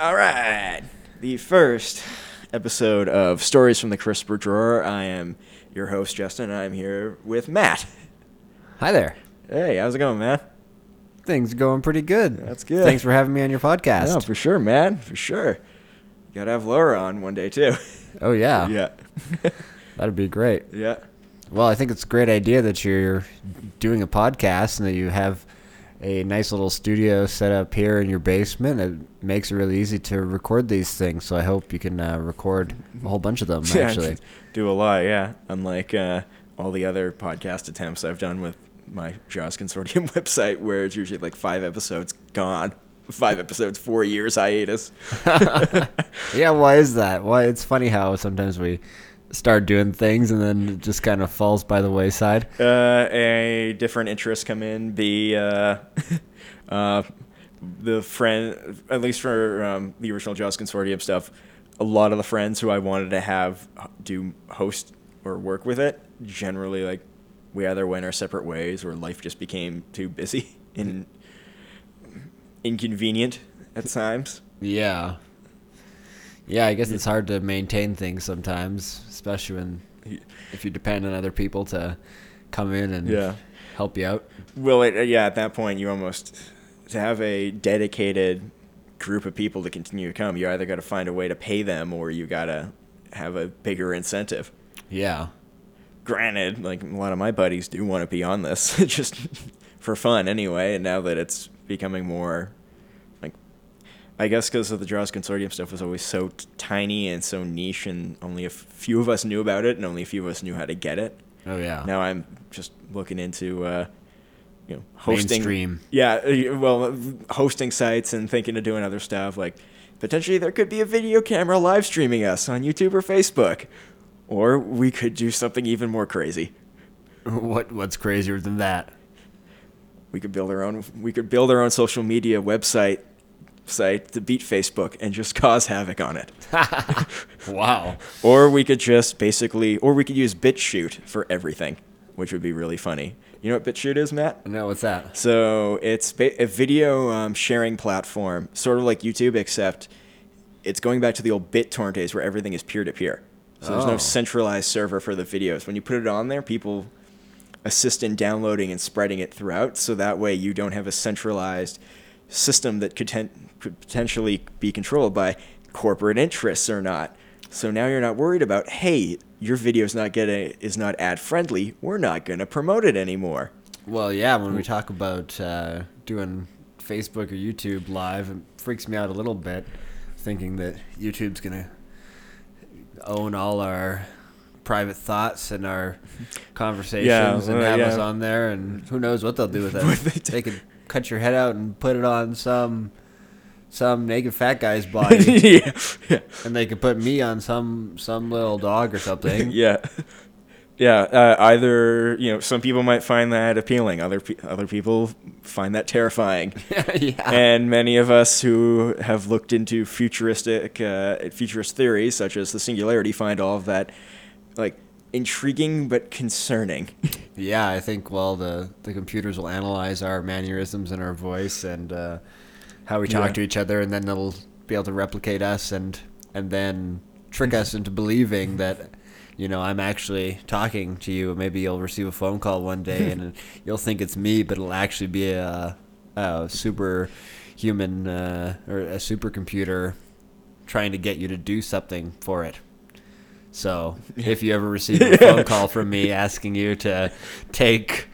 All right. The first episode of Stories from the Crisper Drawer. I am your host, Justin. and I'm here with Matt. Hi there. Hey, how's it going, Matt? Things are going pretty good. That's good. Thanks for having me on your podcast. Yeah, for sure, man. For sure. You Gotta have Laura on one day, too. oh yeah. yeah. That'd be great. yeah. Well, I think it's a great idea that you're doing a podcast and that you have a nice little studio set up here in your basement. It makes it really easy to record these things. So I hope you can uh, record a whole bunch of them. Yeah, Actually, do a lot, yeah. Unlike uh, all the other podcast attempts I've done with my Jaws Consortium website, where it's usually like five episodes gone, five episodes, four years hiatus. yeah. Why is that? Why it's funny how sometimes we start doing things and then it just kind of falls by the wayside. Uh, a different interests come in. B, uh, uh, the friend, at least for um, the original Jaws Consortium stuff, a lot of the friends who I wanted to have do host or work with it, generally like we either went our separate ways or life just became too busy and inconvenient at times. Yeah. Yeah, I guess it's hard to maintain things sometimes, especially when if you depend on other people to come in and Yeah. help you out. Well, it, uh, yeah, at that point, you almost to have a dedicated group of people to continue to come. You either got to find a way to pay them, or you got to have a bigger incentive. Yeah. Granted, like a lot of my buddies do want to be on this just for fun anyway. And now that it's becoming more, I guess because of the Jaws Consortium stuff was always so t- tiny and so niche, and only a few of us knew about it, and only a few of us knew how to get it. Oh yeah. Now I'm just looking into, uh, you know, hosting. Mainstream. Yeah, uh, well, hosting sites and thinking of doing other stuff. Like potentially there could be a video camera live streaming us on YouTube or Facebook, or we could do something even more crazy. What what's crazier than that? We could build our own. We could build our own social media website site to beat Facebook and just cause havoc on it. Wow. Or we could just basically, or we could use BitChute for everything, which would be really funny. You know what BitChute is, Matt? No, what's that? So it's a video um, sharing platform, sort of like YouTube, except it's going back to the old BitTorrent days where everything is peer to peer. So there's Oh. no centralized server for the videos. When you put it on there, people assist in downloading and spreading it throughout. So that way you don't have a centralized system that could, ten- could potentially be controlled by corporate interests or not. So now you're not worried about, hey, your video's not getting is not ad friendly. We're not going to promote it anymore. Well, yeah, when we talk about uh, doing Facebook or YouTube live, it freaks me out a little bit, thinking that YouTube's gonna own all our private thoughts and our conversations and well, have yeah. us on there, and who knows what they'll do with What they it. they could cut your head out and put it on some some naked fat guy's body, yeah. yeah. and they could put me on some some little dog or something. yeah. Yeah, uh, either you know, some people might find that appealing. Other pe- other people find that terrifying, yeah. and many of us who have looked into futuristic uh, futurist theories, such as the singularity, find all of that like intriguing but concerning. Yeah, I think well the the computers will analyze our mannerisms and our voice and uh, how we talk Yeah. to each other, and then they'll be able to replicate us and and then trick us into believing that you know I'm actually talking to you. Maybe you'll receive a phone call one day and you'll think it's me, but it'll actually be a, a superhuman uh, or a supercomputer trying to get you to do something for it. So if you ever receive a phone call from me asking you to take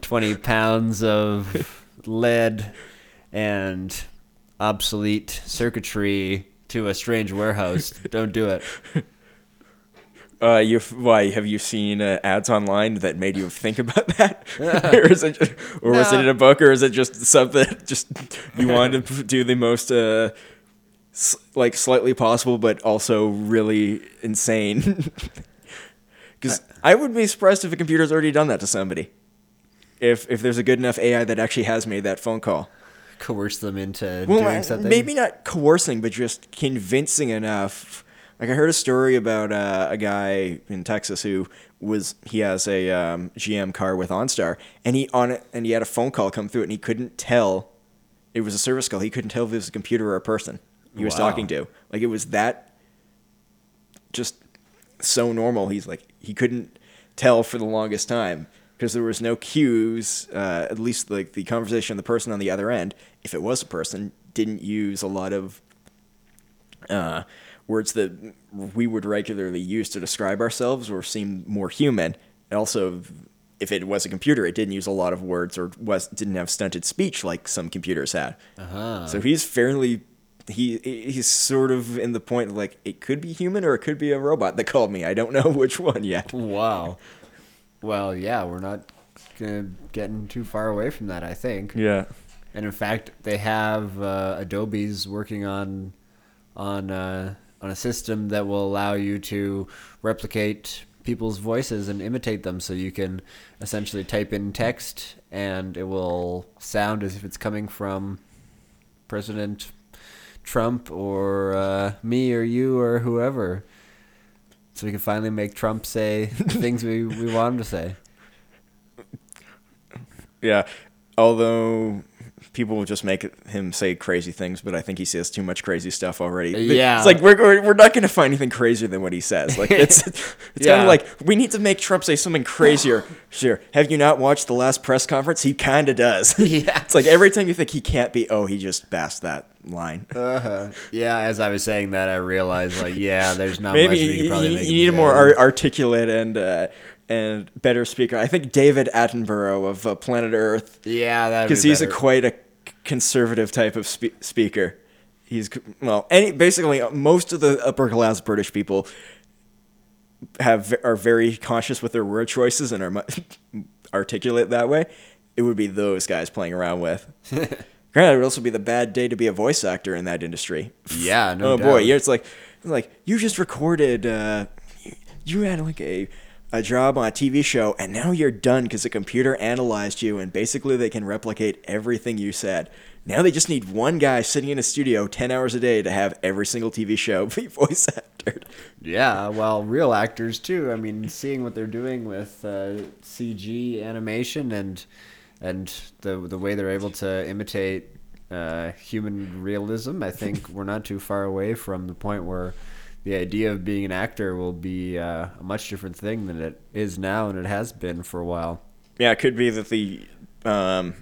20 pounds of lead and obsolete circuitry to a strange warehouse, don't do it. Uh, you why have you seen uh, ads online that made you think about that, or is it, just, or was it in a book, or is it just something just you wanted to do the most uh, like slightly possible, but also really insane? Because I would be surprised if a computer's already done that to somebody. If if there's a good enough AI that actually has made that phone call. Coerce them into Well, doing something. maybe not coercing, but just convincing enough. Like I heard a story about uh, a guy in Texas who was he has a um, GM car with OnStar, and he on it, and he had a phone call come through, it and he couldn't tell it was a service call. He couldn't tell if it was a computer or a person. He was Wow. talking to. Like it was that just so normal. He's like he couldn't tell for the longest time because there was no cues. Uh, at least like the conversation, the person on the other end, if it was a person, didn't use a lot of uh, words that we would regularly use to describe ourselves or seem more human. And also, if it was a computer, it didn't use a lot of words or was didn't have stunted speech like some computers had. Uh-huh. So he's fairly he he's sort of in the point of like it could be human or it could be a robot that called me. I don't know which one yet. Wow. Well, yeah, we're not gonna getting too far away from that. I think. Yeah. And in fact, they have uh, Adobe's working on on uh, on a system that will allow you to replicate people's voices and imitate them. So you can essentially type in text, and it will sound as if it's coming from President Trump or uh, me or you or whoever. So we can finally make Trump say the things we, we want him to say. Yeah. Although people will just make him say crazy things, but I think he says too much crazy stuff already. Yeah. It's like we're, we're, not going to find anything crazier than what he says. Like it's it's kind of like we need to make Trump say something crazier. Sure. Have you not watched the last press conference? He kind of does. Yeah. It's like every time you think he can't be, oh, he just passed that line. Uh-huh. Yeah, as I was saying that, I realized like, yeah, there's not Maybe you, you- you need a more ar- articulate and uh, and better speaker. I think David Attenborough of uh, Planet Earth yeah, that because he's a quite a conservative type of spe- speaker. He's well, any basically uh, most of the upper class British people have are very conscious with their word choices and are articulate that way. It would be those guys playing around with. Granted, it would also be the bad day to be a voice actor in that industry. yeah, no oh boy, doubt. yeah, it's like it's like you just recorded. Uh, you had like a a job on a TV show, and now you're done because the computer analyzed you, and basically they can replicate everything you said. Now they just need one guy sitting in a studio ten hours a day to have every single TV show be voice acted. Yeah, well, real actors too. I mean, seeing what they're doing with uh, CG animation and and the the way they're able to imitate uh, human realism, I think we're not too far away from the point where the idea of being an actor will be uh, a much different thing than it is now and it has been for a while. Yeah, it could be that the, um,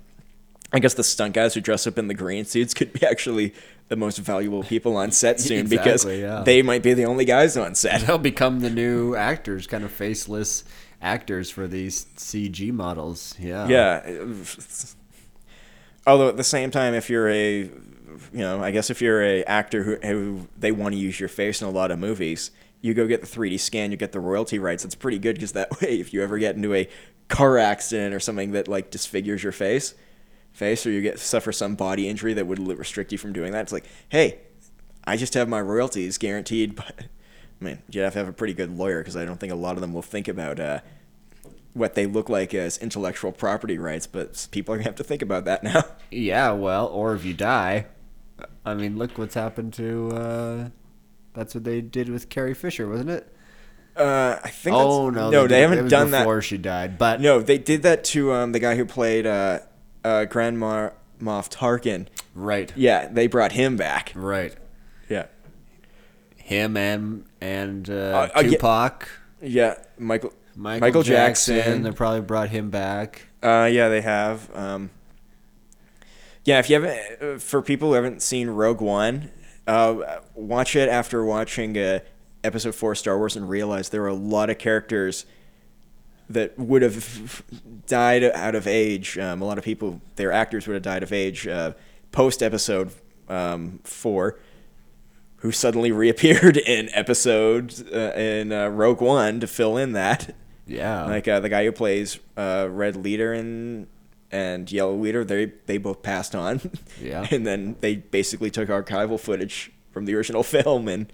I guess the stunt guys who dress up in the green suits could be actually the most valuable people on set soon because yeah. they might be the only guys on set. They'll become the new actors, kind of faceless actors for these CG models. Yeah. Yeah. Although at the same time, if you're a, you know, I guess if you're a actor who, who they want to use your face in a lot of movies, you go get the 3D scan, you get the royalty rights. It's pretty good because that way, if you ever get into a car accident or something that like disfigures your face, face, or you get suffer some body injury that would restrict you from doing that, it's like, hey, I just have my royalties guaranteed. But I mean, you have to have a pretty good lawyer because I don't think a lot of them will think about. Uh, what they look like as intellectual property rights, but people are gonna have to think about that now. Yeah, well, or if you die. I mean, look what's happened to. Uh, that's what they did with Carrie Fisher, wasn't it? Uh, I think. Oh no, no, they, it haven't done before that. Before she died. But No, they did that to um the guy who played uh, uh Grand Mar- Moff Tarkin. right, Yeah, they brought him back. right. Yeah, Him and and uh, Uh, yeah. Tupac, yeah, Michael Michael, Michael Jackson. Jackson. They probably brought him back. Uh, yeah, they have. Um, yeah, if you haven't, uh, for people who haven't seen Rogue One, uh, watch it after watching uh, Episode Four Star Wars and realize there are a lot of characters that would have died out of age. Um, a lot of people, their actors would have died of age uh, post Episode um, Four, who suddenly reappeared in Episode uh, in uh, Rogue One to fill in that Yeah, like uh, the guy who plays uh, Red Leader and and Yellow Leader, they they both passed on. Yeah. and then they basically took archival footage from the original film and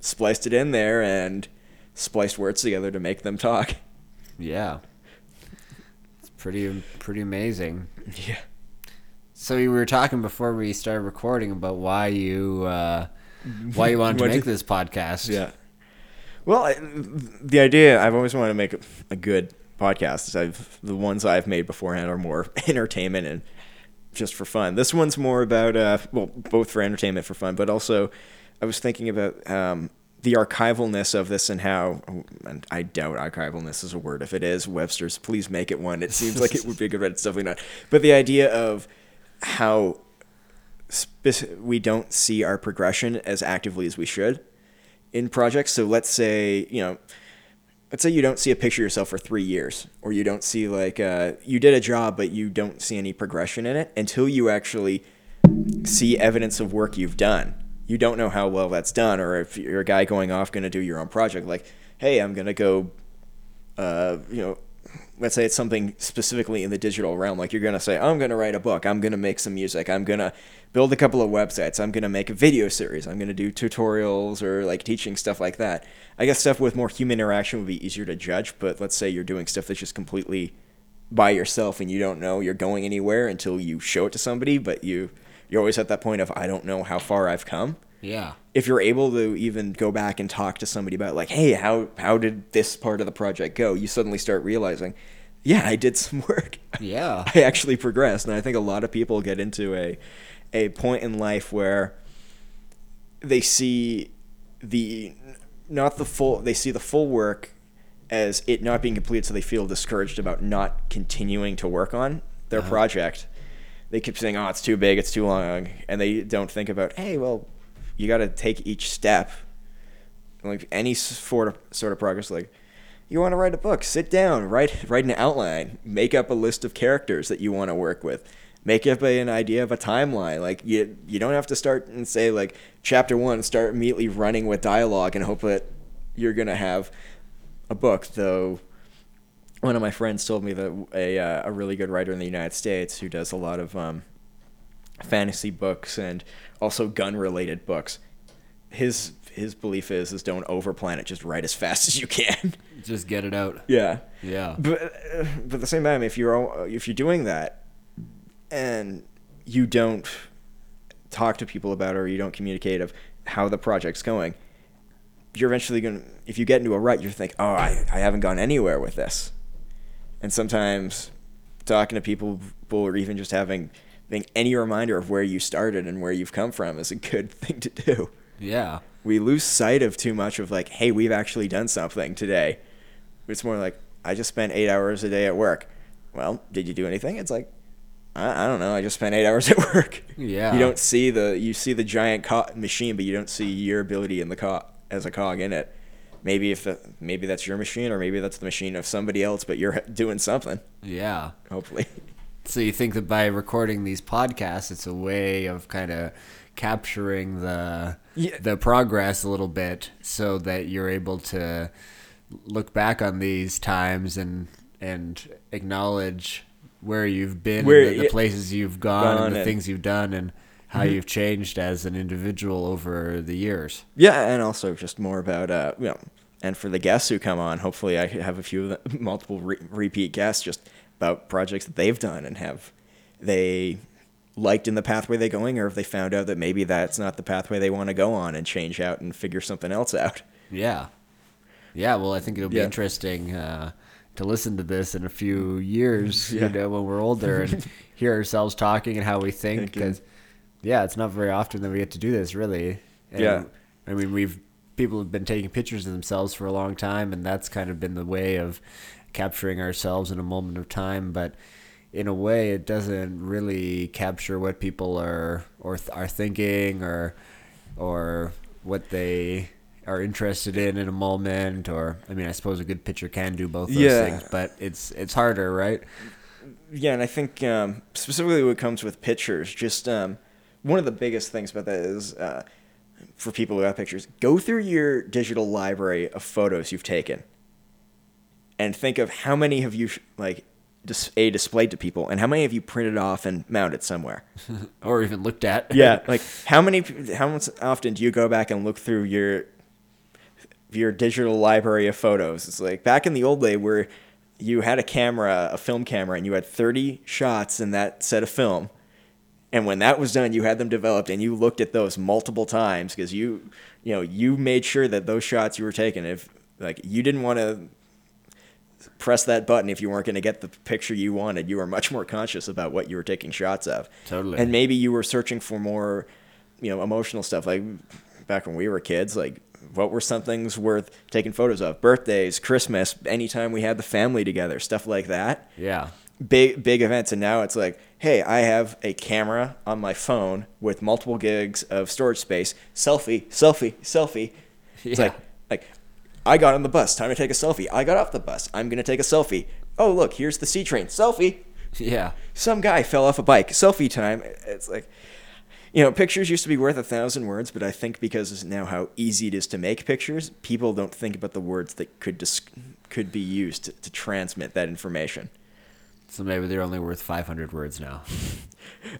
spliced it in there and spliced words together to make them talk. yeah. It's pretty pretty amazing. Yeah. So we were talking before we started recording about why you uh, why you wanted to you- make this podcast. Yeah. Well, I, the idea I've always wanted to make a, a good podcast. I've the ones I've made beforehand are more entertainment and just for fun. This one's more about uh, well, both for entertainment for fun, but also I was thinking about um, the archivalness of this and how and I doubt archivalness is a word. If it is, Webster's, please make it one. It seems like it would be a good word. It's definitely not. But the idea of how we don't see our progression as actively as we should in projects. So let's say you know let's say you don't see a picture of yourself for three years or you don't see like uh, you did a job but you don't see any progression in it until you actually see evidence of work you've done. You don't know how well that's done or if you're a guy going off going to do your own project like hey i'm going to go uh, you know let's say it's something specifically in the digital realm like you're going to say i'm going to write a book. I'm going to make some music. I'm going to build a couple of websites. I'm going to make a video series. I'm going to do tutorials or like teaching stuff like that. I guess stuff with more human interaction would be easier to judge but let's say you're doing stuff that's just completely by yourself and you don't know you're going anywhere until you show it to somebody but you you're always at that point of i don't know how far i've come Yeah. if you're able to even go back and talk to somebody about like hey how how did this part of the project go you suddenly start realizing yeah i did some work Yeah. i actually progressed and i think a lot of people get into a a point in life where they see the not the full they see the full work as it not being completed so they feel discouraged about not continuing to work on their Uh-huh. project they keep saying oh it's too big it's too long and they don't think about hey well you got to take each step. Like any sort of sort of progress like you want to write a book sit down write write an outline make up a list of characters that you want to work with make up an idea of a timeline like you you don't have to start and say like chapter 1 start immediately running with dialogue and hope that you're going to have a book though one of my friends told me that a uh, a really good writer in the United States who does a lot of um, fantasy books and also gun related books. His his belief is is don't overplan it. Just write as fast as you can. Just get it out. yeah, Yeah. but but at the same time, if you're if you're doing that and you don't talk to people about it or you don't communicate of how the project's going, you're eventually going to, if you get into a rut, you think, oh, I, I haven't gone anywhere with this. And sometimes talking to people or even just having, having any reminder of where you started and where you've come from is a good thing to do. Yeah. We lose sight of too much of like, hey, we've actually done something today. It's more like, I just spent eight hours a day at work. Well, did you do anything? It's like, I, I don't know. I just spent eight hours at work. Yeah. You don't see the you see the giant co- machine, but you don't see your ability in the co- as a cog in it. Maybe if the, maybe that's your machine, or maybe that's the machine of somebody else, but you're doing something. Yeah. Hopefully, So you think that by recording these podcasts, it's a way of kind of capturing the Yeah. the progress a little bit, so that you're able to look back on these times and and acknowledge where you've been, Where- and the, the places you've gone, Gone and the and- things you've done, and how Mhm. you've changed as an individual over the years. yeah, and also just more about uh, you know, and for the guests who come on, hopefully I have a few of the multiple re- repeat guests just about projects that they've done and have they liked in the pathway they're going, or if they found out that maybe that's not the pathway they want to go on and change out and figure something else out. Yeah. Yeah, well, I think it'll be Yeah. interesting uh, to listen to this in a few years, Yeah. you know, when we're older and hear ourselves talking and how we think. Because, yeah, it's not very often that we get to do this, really. And, Yeah. I mean, we've people have been taking pictures of themselves for a long time, and that's kind of been the way of capturing ourselves in a moment of time. But in a way, it doesn't really capture what people are or th- are thinking or or what they are interested in in a moment or I mean I suppose a good picture can do both those Yeah. things but it's it's harder right Yeah, and I think um, specifically when it comes with pictures, just um, one of the biggest things about that is uh, for people who have pictures, go through your digital library of photos you've taken, and think of how many have you like dis- a displayed to people, and how many have you printed off and mounted somewhere. or even looked at yeah, like how many how much often do you go back and look through your your digital library of photos? It's like back in the old day where you had a camera, a film camera, and you had 30 shots in that set of film. And when that was done, you had them developed and you looked at those multiple times because you, you know, you made sure that those shots you were taking, if like you didn't want to press that button if you weren't going to get the picture you wanted. You were much more conscious about what you were taking shots of. Totally. And maybe you were searching for more, you know, emotional stuff. Like back when we were kids, like what were some things worth taking photos of? Birthdays, Christmas, anytime we had the family together, stuff like that Yeah. big big events and now it's like hey i have a camera on my phone with multiple gigs of storage space selfie selfie selfie it's Yeah. like like i got on the bus. Time to take a selfie. I got off the bus. I'm gonna take a selfie. Oh look here's the c train selfie. Yeah. some guy fell off a bike. Selfie time. It's like you know pictures used to be worth a thousand words but i think because now how easy it is to make pictures people don't think about the words that could dis- could be used to, to transmit that information So maybe they're only worth 500 words now.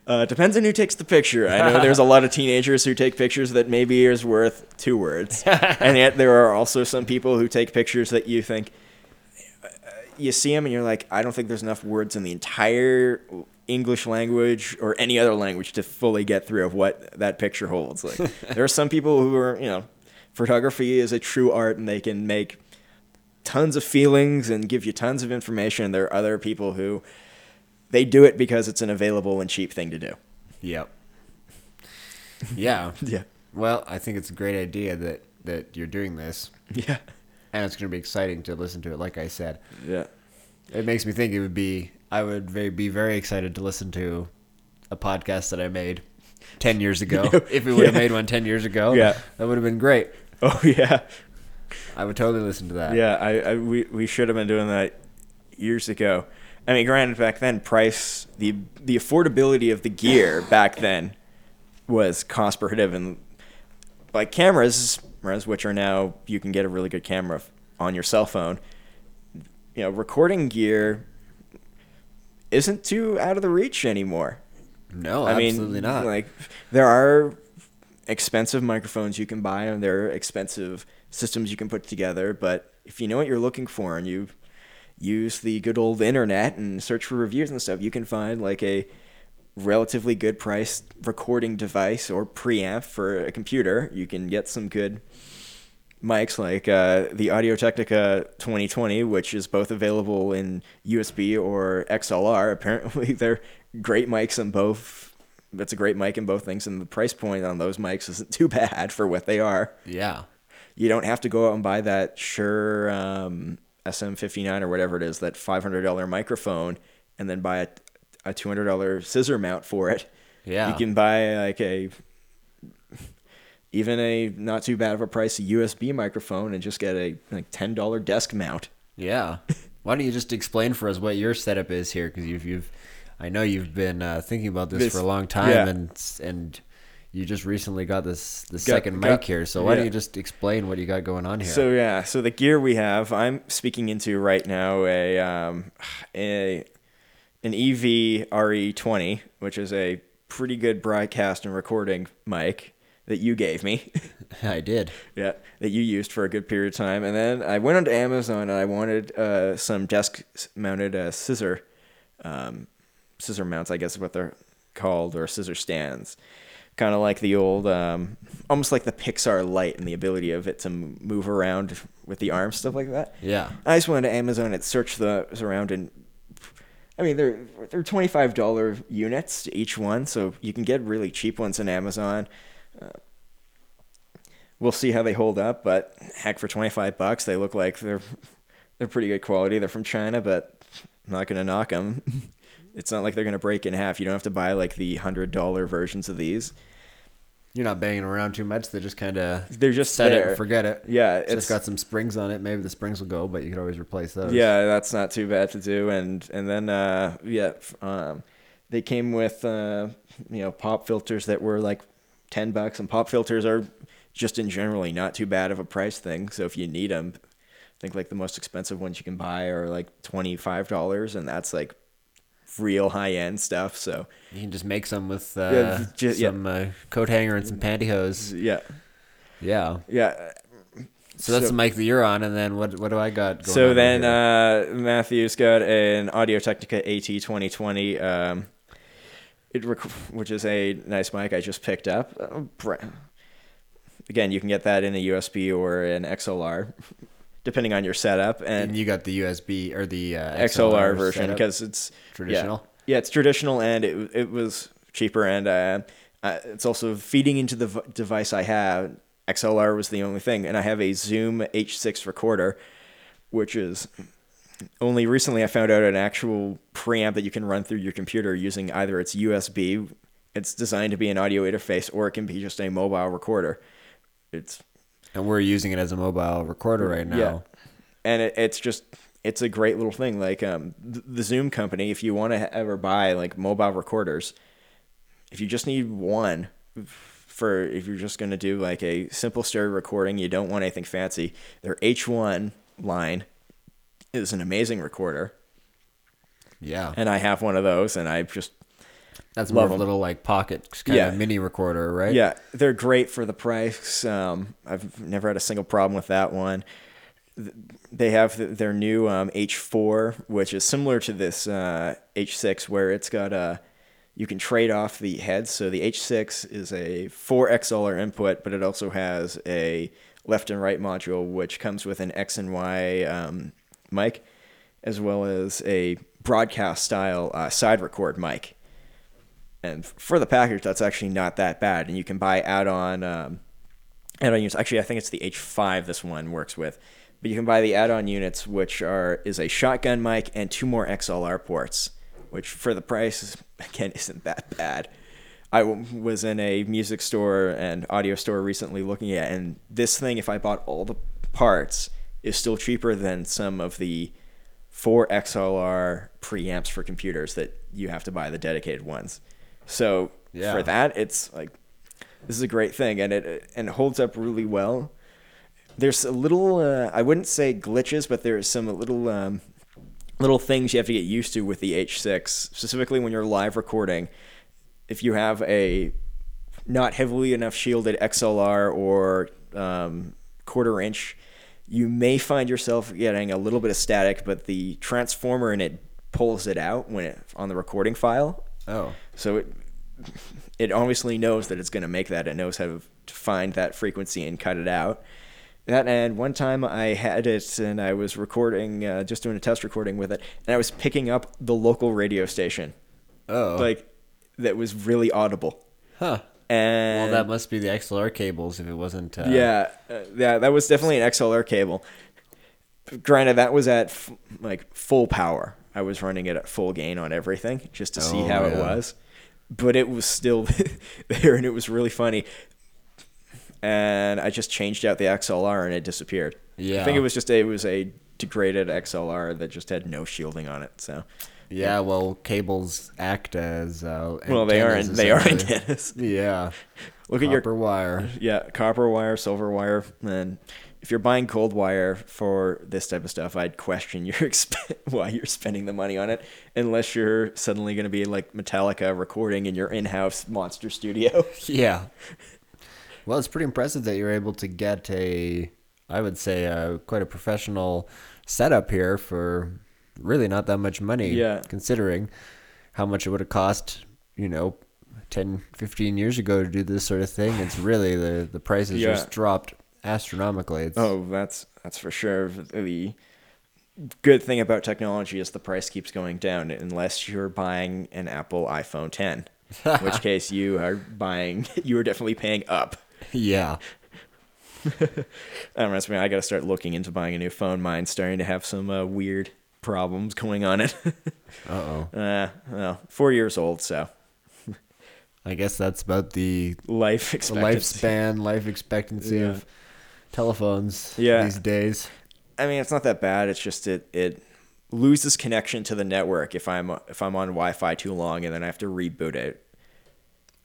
Uh, depends on who takes the picture. I know there's a lot of teenagers who take pictures that maybe is worth two words, and yet there are also some people who take pictures that you think uh, you see them and you're like, I don't think there's enough words in the entire English language or any other language to fully get through of what that picture holds. Like there are some people who are, you know, photography is a true art and they can make tons of feelings and give you tons of information. There are other people who they do it because it's an available and cheap thing to do. Yep. Yeah. Yeah. Well, I think it's a great idea that that you're doing this, Yeah. and it's going to be exciting to listen to it. Like I said, Yeah. it makes me think it would be. I would very, be very excited to listen to a podcast that I made ten years ago. if we would have Yeah. made one ten years ago, Yeah. that would have been great. Oh yeah. I would totally listen to that. Yeah. I, I we we should have been doing that years ago. I mean, granted, back then, price the the affordability of the gear back then was cost prohibitive, and like cameras, cameras, which are now you can get a really good camera on your cell phone. You know, recording gear isn't too out of the reach anymore. No, I mean, absolutely not. Like, there are expensive microphones you can buy, and there are expensive systems you can put together. But if you know what you're looking for, and you use the good old internet and search for reviews and stuff, you can find like a relatively good priced recording device or preamp for a computer. You can get some good mics like uh, the Audio Technica 2020, which is both available in USB or XLR. Apparently, they're great mics in both. That's a great mic in both things, and the price point on those mics isn't too bad for what they are. yeah. You don't have to go out and buy that Shure um, SM59 or whatever it is, that $500 microphone, and then buy a, a $200 scissor mount for it. Yeah. You can buy like a even a not too bad of a price USB microphone and just get a like ten dollar desk mount. Yeah. Why don't you just explain for us what your setup is here? Because you've, you've, I know you've been uh, thinking about this, This- for a long time, yeah. and and you just recently got this the second got- mic here. So why don't you just explain what you got going on here? So yeah, so the gear we have, I'm speaking into right now a um, a an EV RE20, which is a pretty good broadcast and recording mic that you gave me. I did. Yeah, that you used for a good period of time, and then I went onto Amazon and I wanted uh, some desk-mounted uh, scissor, um, scissor mounts, I guess is what they're called, or scissor stands, kind of like the old, um, almost like the Pixar Light and the ability of it to move around with the arms, stuff like that. Yeah. I just went to Amazon and searched those around, and I mean they're they're twenty five dollar units each one, so you can get really cheap ones in Amazon. Uh, we'll see how they hold up, but heck, for twenty five bucks, they look like they're they're pretty good quality. They're from China, but I'm not gonna knock them. it's not like they're gonna break in half. You don't have to buy like the hundred dollar versions of these. You're not banging around too much. They just kind of They're just set it and forget it. Yeah, It's it's just got some springs on it. Maybe the springs will go, but you could always replace those. Yeah, that's not too bad to do. And and then uh, yeah, um, they came with uh, you know pop filters that were like ten bucks, and pop filters are just in generally not too bad of a price thing. So if you need them, I think like the most expensive ones you can buy are like twenty five dollars, and that's like real high end stuff. So You can just make some with uh, Yeah, ju- yeah. some uh, coat hanger and some pantyhose. yeah, Yeah. yeah. So that's So- the mic that you're on, and then what what do I got going So then uh, Matthew's got an Audio Technica AT 2020, um, it rec- which is a nice mic I just picked up. Uh, Again, you can get that in a USB or an XLR. Depending on your setup. And And you got the USB or the uh, XLR version because it's yeah. Traditional? Yeah, it's traditional, and it it was cheaper, and uh, uh, it's also feeding into the v- device I have. XLR was the only thing, and I have a Zoom H6 recorder, which is only recently I found out an actual preamp that you can run through your computer using either its USB. It's designed to be an audio interface, or it can be just a mobile recorder. It's and we're using it as a mobile recorder right now. yeah. And it, it's just it's a great little thing. Like um, th- the Zoom company, if you want to ever buy like mobile recorders, if you just need one for if you're just going to do like a simple stereo recording, you don't want anything fancy. Their H1 line is an amazing recorder, Yeah. and I have one of those, and I just That's more love of a 'em. little like pocket kind Yeah. of mini recorder, right? Yeah, they're great for the price. Um, I've never had a single problem with that one. Th- They have th- their new um, H4, which is similar to this uh, H6, where it's got a you can trade off the heads. So the H6 is a four XLR input, but it also has a left and right module, which comes with an X and Y um, mic, as well as a broadcast style uh, side record mic. And for the package, that's actually not that bad. And you can buy add-on um, add-on units. Actually, I think it's the H5 this one works with. But you can buy the add-on units, which are is a shotgun mic and two more XLR ports, which for the price again isn't that bad. I was in a music store and audio store recently looking at, and this thing, if I bought all the parts, is still cheaper than some of the four XLR preamps for computers that you have to buy the dedicated ones. So Yeah. for that, it's like this is a great thing, and it and it holds up really well. There's a little, uh, I wouldn't say glitches, but there's some little um, little things you have to get used to with the H6, specifically when you're live recording. If you have a not heavily enough shielded XLR or um, quarter inch, you may find yourself getting a little bit of static, but the transformer in it pulls it out when it on the recording file. Oh. So it it obviously knows that it's going to make that. It knows how to find that frequency and cut it out. That and one time I had it and I was recording, uh, just doing a test recording with it, and I was picking up the local radio station, Oh. like that was really audible. huh. And Well, that must be the XLR cables if it wasn't. Uh, yeah, uh, yeah, that was definitely an XLR cable. Granted, that was at f- like full power. I was running it at full gain on everything just to see Oh, how it was, but it was still there, and it was really funny. And I just changed out the XLR, and it disappeared. Yeah. I think it was just a, it was a degraded XLR that just had no shielding on it. So, Yeah. Well, cables act as. Uh, well, they are they are antennas. Yeah. Look at your Copper wire. Yeah, copper wire, silver wire, and if you're buying cold wire for this type of stuff, I'd question your exp- why you're spending the money on it, unless you're suddenly going to be like Metallica recording in your in-house monster studio. Yeah. Well, it's pretty impressive that you're able to get a, I would say, uh, quite a professional setup here for really not that much money. Yeah. Considering how much it would have cost, you know, 10, 15 years ago to do this sort of thing. It's really the the prices Yeah. just dropped astronomically. It's, oh, that's that's for sure. The good thing about technology is the price keeps going down unless you're buying an Apple iPhone 10, in which case you are buying you are definitely paying up. yeah. That reminds me, I got to start looking into buying a new phone. Mine's starting to have some uh, weird problems going on it. Uh oh. uh, well, four years old, so I guess that's about the, life expectancy. lifespan, life expectancy Yeah. of telephones Yeah. these days. I mean, it's not that bad. It's just it it loses connection to the network if I'm if I'm on Wi-Fi too long, and then I have to reboot it.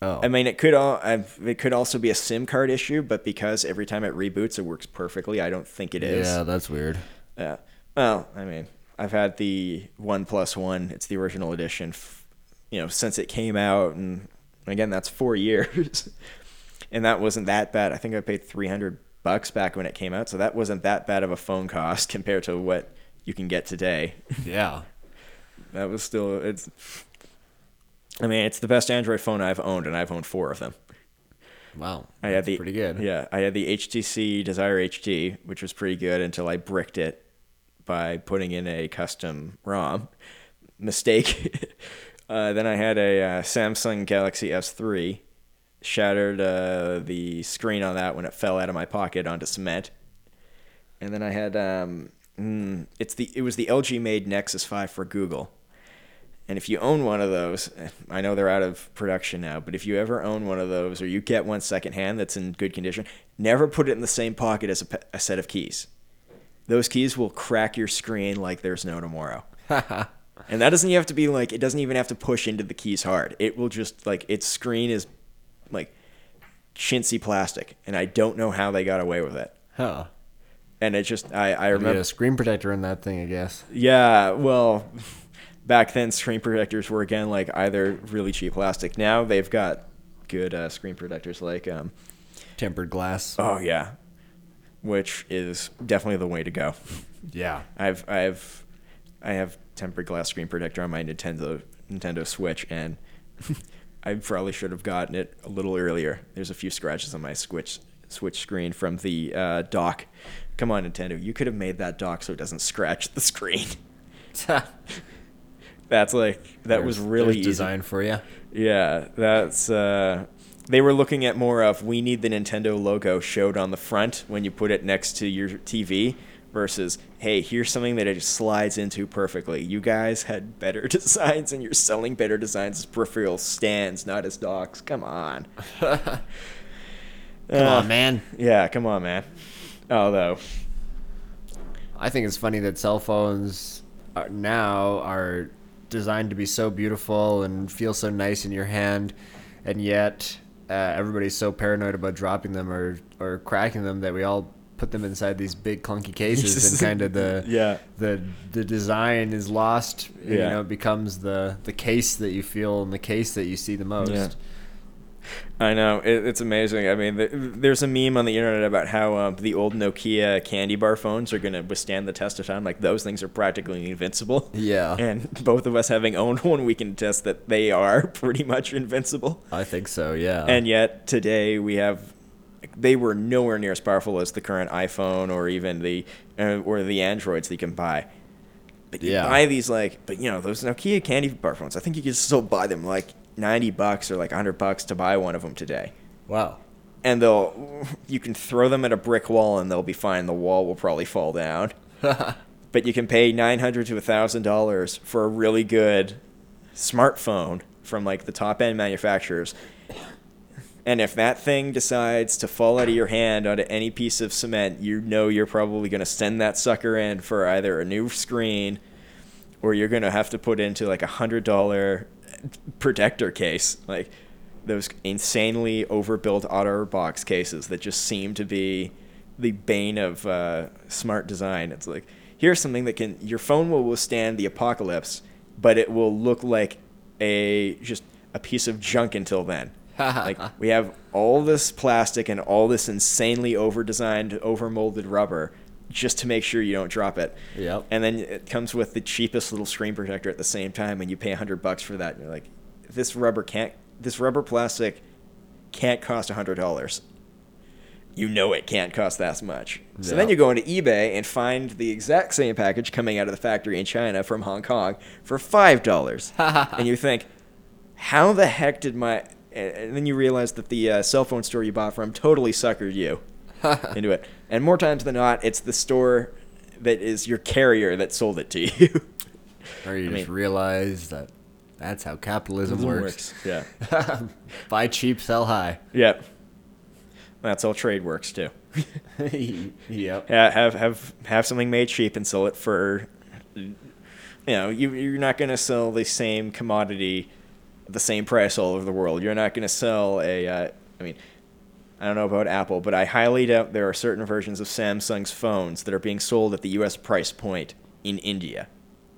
Oh. I mean, it could all I've, it could also be a SIM card issue, but because every time it reboots, it works perfectly. I don't think it is. Yeah, that's weird. Yeah. Well, I mean, I've had the OnePlus One. It's the original edition. f- You know, since it came out, and again, that's four years, and that wasn't that bad. I think I paid three hundred bucks back when it came out, so that wasn't that bad of a phone cost compared to what you can get today. Yeah. that was still it's. I mean, it's the best Android phone I've owned, and I've owned four of them. Wow. I had the pretty good. Yeah, I had the HTC Desire HD, which was pretty good until I bricked it by putting in a custom ROM. Mistake. uh, then I had a uh, Samsung Galaxy S3. Shattered uh, the screen on that when it fell out of my pocket onto cement. And then I had um, mm, it's the it was the LG made Nexus 5 for Google. And if you own one of those, eh, I know they're out of production now, but if you ever own one of those or you get one secondhand that's in good condition, never put it in the same pocket as a, a set of keys. Those keys will crack your screen like there's no tomorrow. and that doesn't have to be like, it doesn't even have to push into the keys hard. It will just, like, its screen is like chintzy plastic. And I don't know how they got away with it. Huh. And it just, I, I remember. a screen protector in that thing, I guess. Yeah, well, back then screen protectors were again like either really cheap plastic. Now they've got good uh, screen protectors like um Tempered glass. oh yeah, which is definitely the way to go. Yeah. I've I've I have tempered glass screen protector on my Nintendo Nintendo Switch and I probably should have gotten it a little earlier. There's a few scratches on my Switch Switch screen from the uh, dock. Come on, Nintendo, you could have made that dock so it doesn't scratch the screen. That's like that was really designed for you. Yeah, that's uh they were looking at more of we need the Nintendo logo showed on the front when you put it next to your TV versus hey, here's something that it just slides into perfectly. You guys had better designs and you're selling better designs as peripheral stands, not as docks. Come on. Come Uh, on, man. Yeah, come on, man. Although I think it's funny that cell phones are now are designed to be so beautiful and feel so nice in your hand, and yet uh, everybody's so paranoid about dropping them or, or cracking them that we all put them inside these big clunky cases and kind of the Yeah. the the design is lost. You know, it becomes the the case that you feel and the case that you see the most. Yeah. I know it, it's amazing. I mean, th- there's a meme on the internet about how um, the old Nokia candy bar phones are going to withstand the test of time. Like those things are practically invincible. Yeah. And both of us having owned one, we can attest that they are pretty much invincible. I think so. Yeah. And yet today we have, they were nowhere near as powerful as the current iPhone or even the uh, or the Androids that you can buy. But you Yeah. buy these like, but you know those Nokia candy bar phones. I think you can still buy them like ninety bucks or like hundred bucks to buy one of them today. wow. And they'll, you can throw them at a brick wall and they'll be fine. The wall will probably fall down. but you can pay nine hundred to thousand dollars for a really good smartphone from like the top end manufacturers. And if that thing decides to fall out of your hand onto any piece of cement, you know you're probably going to send that sucker in for either a new screen or you're going to have to put into like a hundred dollar protector case. Like those insanely overbuilt OtterBox cases that just seem to be the bane of uh, smart design. It's like here's something that can your phone will withstand the apocalypse, but it will look like a just a piece of junk until then. Like we have all this plastic and all this insanely over-designed, over-molded rubber just to make sure you don't drop it. Yep. And then it comes with the cheapest little screen protector at the same time, and you pay a hundred bucks for that. And you're like, this rubber can't, this rubber plastic can't cost a hundred dollars. You know it can't cost that much. So then you go into eBay and find the exact same package coming out of the factory in China from Hong Kong for five dollars, and you think, how the heck did my? And and then you realize that the uh, cell phone store you bought from totally suckered you into it. And more times than not, it's the store that is your carrier that sold it to you. Or you I just mean- realize that that's how capitalism works. Yeah. Buy cheap, sell high. Yep. That's how trade works too. yep. Yeah, have have have something made cheap and sell it for. You know, you you're not going to sell the same commodity the same price all over the world. You're not going to sell a. Uh, I mean, I don't know about Apple, but I highly doubt there are certain versions of Samsung's phones that are being sold at the U.S. price point in India.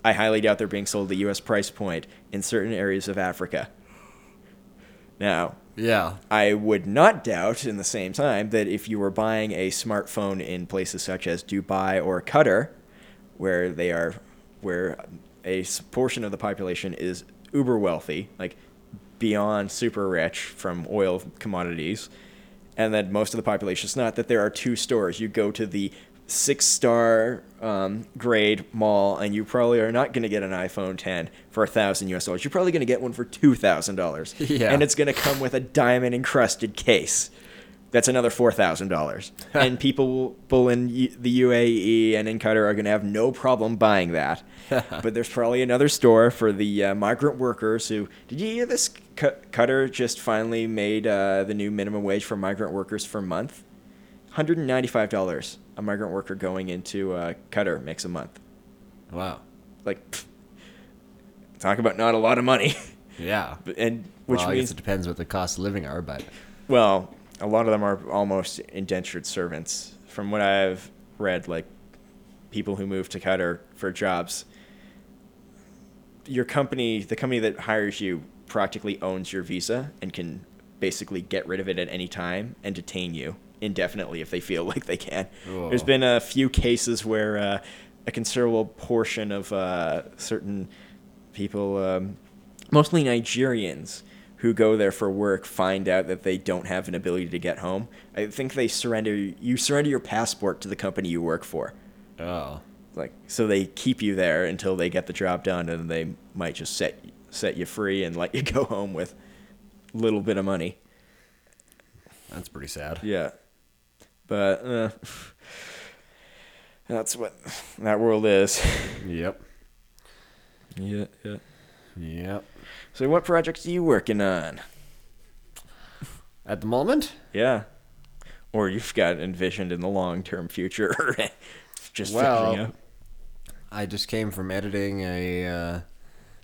I highly doubt they're being sold at the U.S. price point in certain areas of Africa. Now, Yeah. I would not doubt in the same time that if you were buying a smartphone in places such as Dubai or Qatar, where they are, where a portion of the population is uber wealthy, like beyond super rich from oil commodities, and that most of the population is not. That there are two stores. You go to the six star um, grade mall, and you probably are not going to get an iPhone 10 for a thousand US dollars. You're probably going to get one for two thousand dollars, Yeah. and it's going to come with a diamond encrusted case. That's another four thousand dollars, and people people in the UAE and in Qatar are going to have no problem buying that. but there's probably another store for the uh, migrant workers who. Did you hear this? Qatar just finally made uh, the new minimum wage for migrant workers for a month. Hundred and ninety-five dollars a migrant worker going into uh, Qatar makes a month. Wow. Like, pfft, talk about not a lot of money, Yeah. And which well, I means guess it depends what the cost of living are, but Well, a lot of them are almost indentured servants. From what I've read, like people who move to Qatar for jobs, your company, the company that hires you, practically owns your visa and can basically get rid of it at any time and detain you indefinitely if they feel like they can. There's been a few cases where uh, a considerable portion of uh, certain people, um, mostly Nigerians, who go there for work find out that they don't have an ability to get home. I think they surrender you surrender your passport to the company you work for. oh, Like so they keep you there until they get the job done and they might just set set you free and let you go home with a little bit of money. that's pretty sad. Yeah. But uh, that's what that world is. Yep. yeah, yeah. Yep. So what projects are you working on? At the moment, Yeah. Or you've got envisioned in the long term future. just Well. I just came from editing a uh,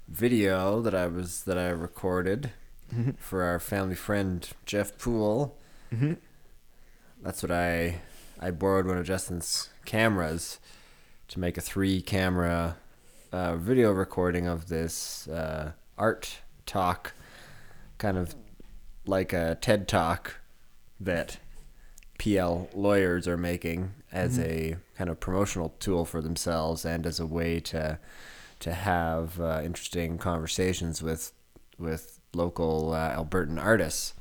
video that I was that I recorded for our family friend Jeff Poole. Mm-hmm. That's what I I borrowed one of Justin's cameras to make a three camera uh, video recording of this uh, art talk, kind of like a TED talk that PL lawyers are making as a kind of promotional tool for themselves and as a way to to have uh, interesting conversations with with local uh, Albertan artists.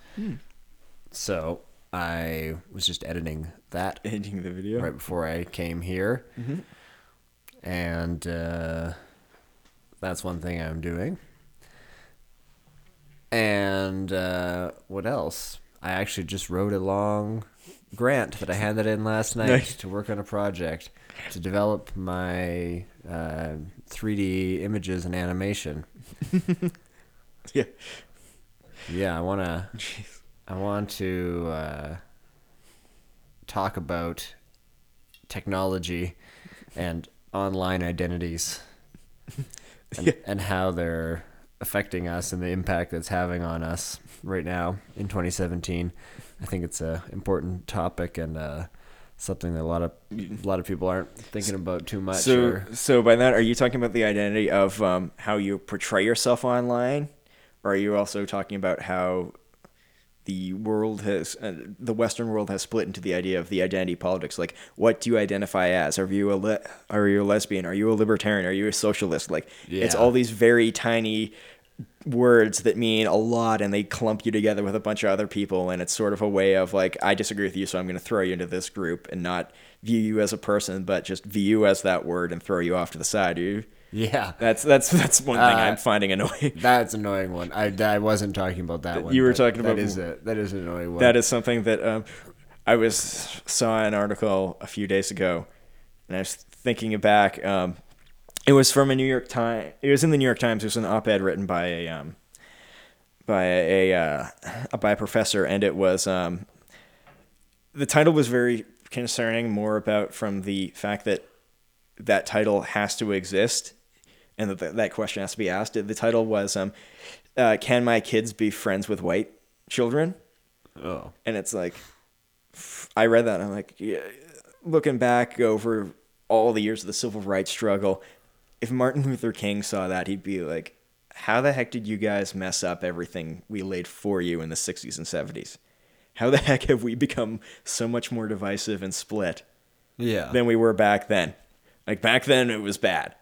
So I was just editing that editing the video. right before I came here, Mm-hmm. and uh, that's one thing I'm doing. And uh, what else? I actually just wrote a long grant that I handed in last night Nice. to work on a project to develop my uh, 3D images and animation. Yeah. Yeah, I want to. I want to uh, talk about technology and online identities and, Yeah. and how they're affecting us and the impact that's having on us right now in 2017. I think it's a important topic and uh, something that a lot of a lot of people aren't thinking about too much. So, or- so by that, are you talking about the identity of um, how you portray yourself online, or are you also talking about how the world has, uh, the Western world has split into the idea of the identity politics? Like, what do you identify as? Are you a le- are you a lesbian? Are you a libertarian? Are you a socialist? Like, it's all these very tiny words that mean a lot and they clump you together with a bunch of other people and it's sort of a way of like i disagree with you so i'm going to throw you into this group and not view you as a person but just view you as that word and throw you off to the side you yeah, that's that's that's one thing Uh, i'm finding annoying that's an annoying one. I, I wasn't talking about that one. You were talking about- is a that is an annoying one. that is something that um, i was saw an article a few days ago and i was thinking back um, it was from a new york times it was in the new york times it was an op-ed written by a um, by a, uh, by a professor, and it was um, the title was very concerning, more about from the fact that that title has to exist, and that that question has to be asked. The title was um, uh, "Can my kids be friends with white children?" oh. And it's like, I read that and I'm like, yeah, looking back over all the years of the civil rights struggle, if Martin Luther King saw that, he'd be like, how the heck did you guys mess up everything we laid for you in the 60s and 70s? How the heck have we become so much more divisive and split Yeah. than we were back then? Like back then it was bad.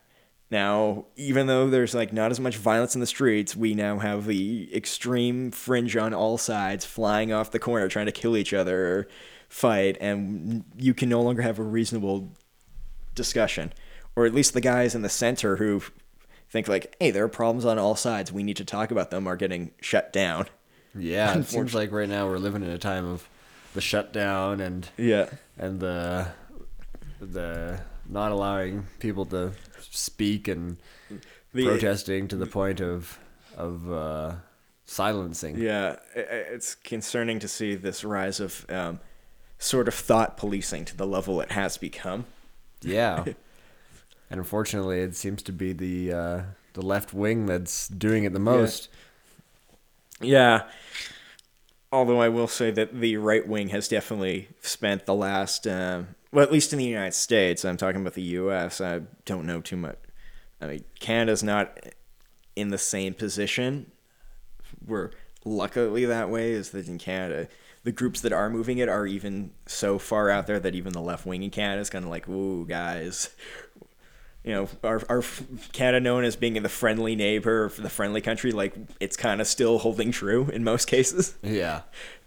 Now, even though there's like not as much violence in the streets, we now have the extreme fringe on all sides flying off the corner trying to kill each other or fight, and you can no longer have a reasonable discussion. Or at least the guys in the center who think like, hey, there are problems on all sides, we need to talk about them, are getting shut down. Yeah, it seems like right now we're living in a time of the shutdown and Yeah. and the the not allowing people to speak and The- protesting to the point of of uh, silencing. Yeah, it's concerning to see this rise of um, sort of thought policing to the level it has become. Yeah. and unfortunately, it seems to be the uh, the left wing that's doing it the most. Yeah. Although I will say that the right wing has definitely spent the last, um, well, at least in the United States, I'm talking about the U.S. I don't know too much. I mean, Canada's not in the same position. We're luckily that way, is that in Canada, the groups that are moving it are even so far out there that even the left wing in Canada is kind of like, "Ooh, guys." You know, our, our Canada known as being the friendly neighbor, the friendly country, like it's kind of still holding true in most cases. Yeah.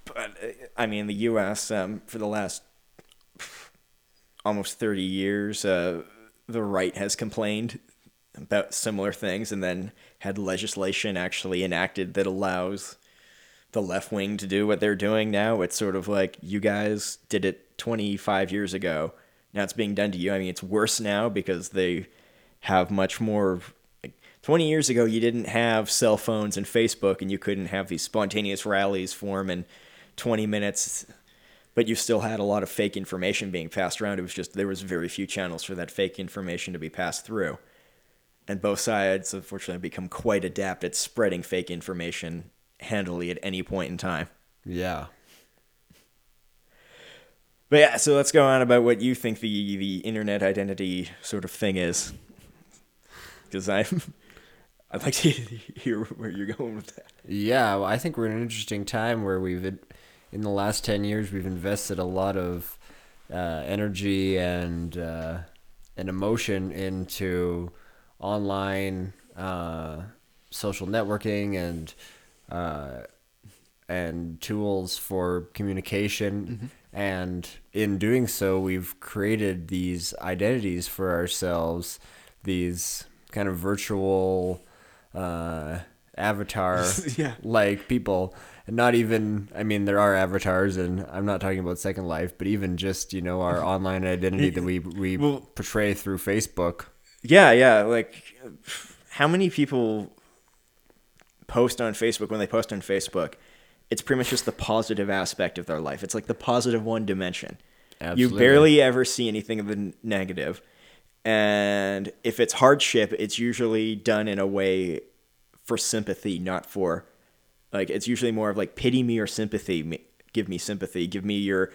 But uh, I mean, the U.S. Um, for the last almost thirty years, uh, the right has complained about similar things, and then had legislation actually enacted that allows the left wing to do what they're doing now. It's sort of like you guys did it twenty five years ago. Now it's being done to you. I mean, it's worse now because they have much more. Like, 20 years ago, you didn't have cell phones and Facebook, and you couldn't have these spontaneous rallies form in 20 minutes. But you still had a lot of fake information being passed around. It was just there was very few channels for that fake information to be passed through, and both sides, unfortunately, have become quite adept at spreading fake information handily at any point in time. Yeah. But yeah, so let's go on about what you think the the internet identity sort of thing is, because I'm I'd like to hear where you're going with that. Yeah, well, I think we're in an interesting time where we've, in the last 10 years, we've invested a lot of uh, energy and, uh, and emotion into online uh, social networking and, uh, and tools for communication. And in doing so, we've created these identities for ourselves, these kind of virtual uh, avatar Yeah. like people and not even i mean there are avatars and i'm not talking about second life but even just you know our online identity that we we Well- portray through facebook Yeah, yeah. Like, how many people post on Facebook when they post on Facebook? It's pretty much just the positive aspect of their life. It's like the positive one dimension. Absolutely. You barely ever see anything of the negative. And if it's hardship, it's usually done in a way for sympathy, not for like it's usually more of like pity me or sympathy. Me, give me sympathy. Give me your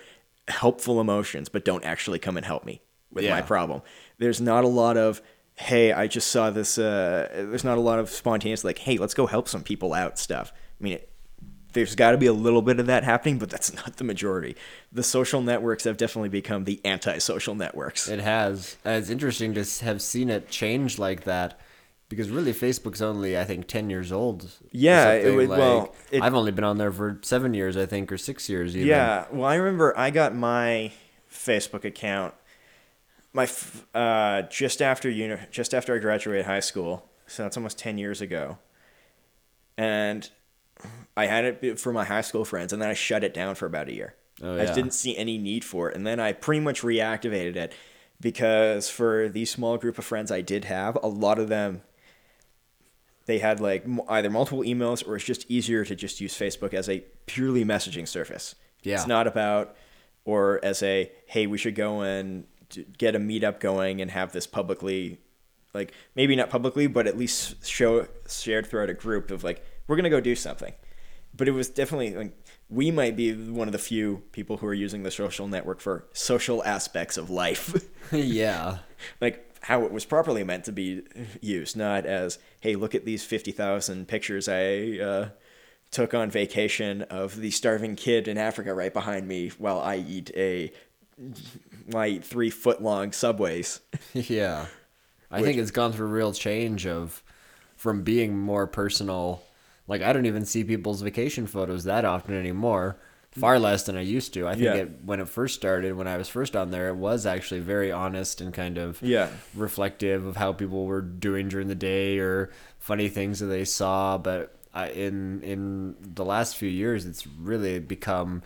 helpful emotions, but don't actually come and help me with my problem. There's not a lot of hey, I just saw this. Uh, there's not a lot of spontaneous like hey, let's go help some people out stuff. I mean, it, there's got to be a little bit of that happening, but that's not the majority. The social networks have definitely become the anti-social networks. it has Uh, it's interesting to have seen it change like that because really facebook's only i think 10 years old Yeah, it would- well, it- i've only been on there for seven years i think or six years even Yeah, well, I remember I got my Facebook account my f- uh, just after uni- just after I graduated high school, so that's almost ten years ago, and I had it for my high school friends, and then I shut it down for about a year. Oh, yeah. I didn't see any need for it, and then I pretty much reactivated it because for the small group of friends I did have, a lot of them they had like either multiple emails or it's just easier to just use Facebook as a purely messaging surface. Yeah. It's not about or as a hey, we should go and get a meetup going and have this publicly like maybe not publicly, but at least show shared throughout a group of like we're going to go do something. But it was definitely like we might be one of the few people who are using the social network for social aspects of life. yeah like how it was properly meant to be used, not as, hey, look at these 50,000 pictures I uh, took on vacation of the starving kid in Africa right behind me while I eat a, eat three foot long subways. yeah I think it's gone through a real change of from being more personal. Like I don't even see people's vacation photos that often anymore. Far less than I used to. I think Yeah. it, when it first started, when I was first on there, it was actually very honest and kind of Yeah. reflective of how people were doing during the day or funny things that they saw. But I, in in the last few years, it's really become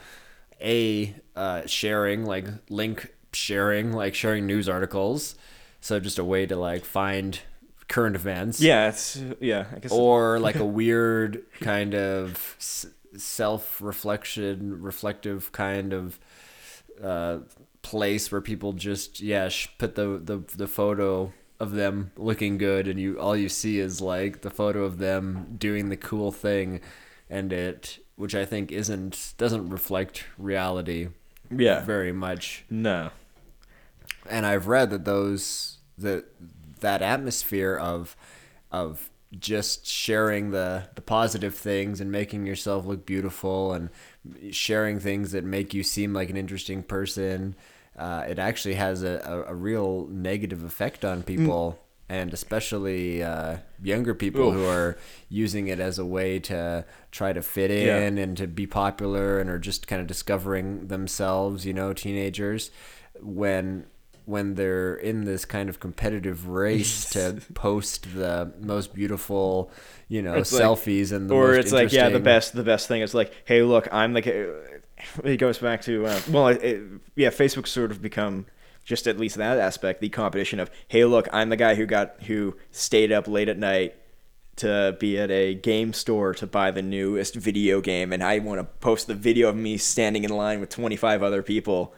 a uh, sharing like link sharing like sharing news articles. So just a way to like find current events Yeah, it's yeah. I guess or like a weird kind of s- self-reflection reflective kind of uh, place where people just yeah sh- put the, the the photo of them looking good and you all you see is like the photo of them doing the cool thing and it which i think isn't doesn't reflect reality yeah. very much No. and I've read that those that that atmosphere of of just sharing the the positive things and making yourself look beautiful and sharing things that make you seem like an interesting person uh, it actually has a, a, a real negative effect on people and especially uh, younger people who are using it as a way to try to fit Yeah. in and to be popular and are just kind of discovering themselves you know teenagers when when they're in this kind of competitive race to post the most beautiful you know It's like- selfies and the or most it's like yeah the best the best thing is like hey look i'm like it goes back to uh, well it, it, yeah facebook sort of become just at least that aspect the competition of hey look i'm the guy who got who stayed up late at night to be at a game store to buy the newest video game and i want to post the video of me standing in line with 25 other people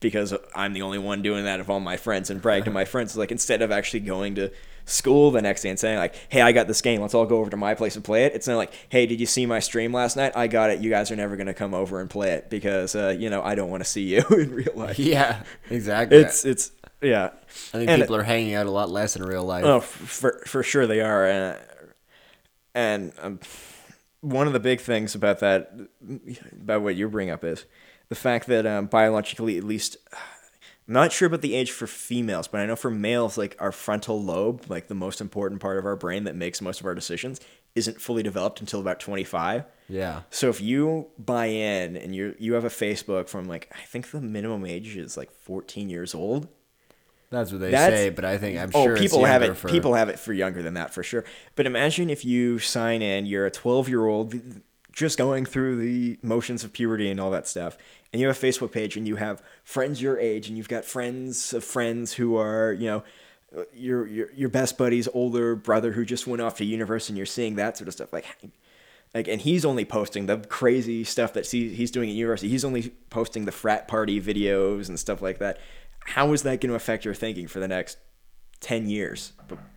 because I'm the only one doing that of all my friends and brag to my friends like instead of actually going to school the next day and saying like hey I got this game. Let's all go over to my place and play it. It's not like hey did you see my stream last night? I got it. You guys are never going to come over and play it because uh, you know I don't want to see you in real life. Yeah exactly. It's it's yeah. I think and- people are hanging out a lot less in real life. Oh, for for sure they are, and and um, one of the big things about that, about what you bring up is the fact that um, biologically, at least, I'm not sure about the age for females, but I know for males, like our frontal lobe, like the most important part of our brain that makes most of our decisions, isn't fully developed until about 25. yeah So if you buy in and you you have a Facebook from like I think the minimum age is like 14 years old. that's what they That's- say but i think i'm Oh, sure people it's have it. for People have it for younger than that for sure. But imagine if you sign in, you're a 12 year old, just going through the motions of puberty and all that stuff, and you have a Facebook page and you have friends your age, and you've got friends of friends who are, you know, your your your best buddy's older brother who just went off to university, and you're seeing that sort of stuff, like. Like, and he's only posting the crazy stuff that he's doing at university. He's only posting the frat party videos and stuff like that. How is that going to affect your thinking for the next 10 years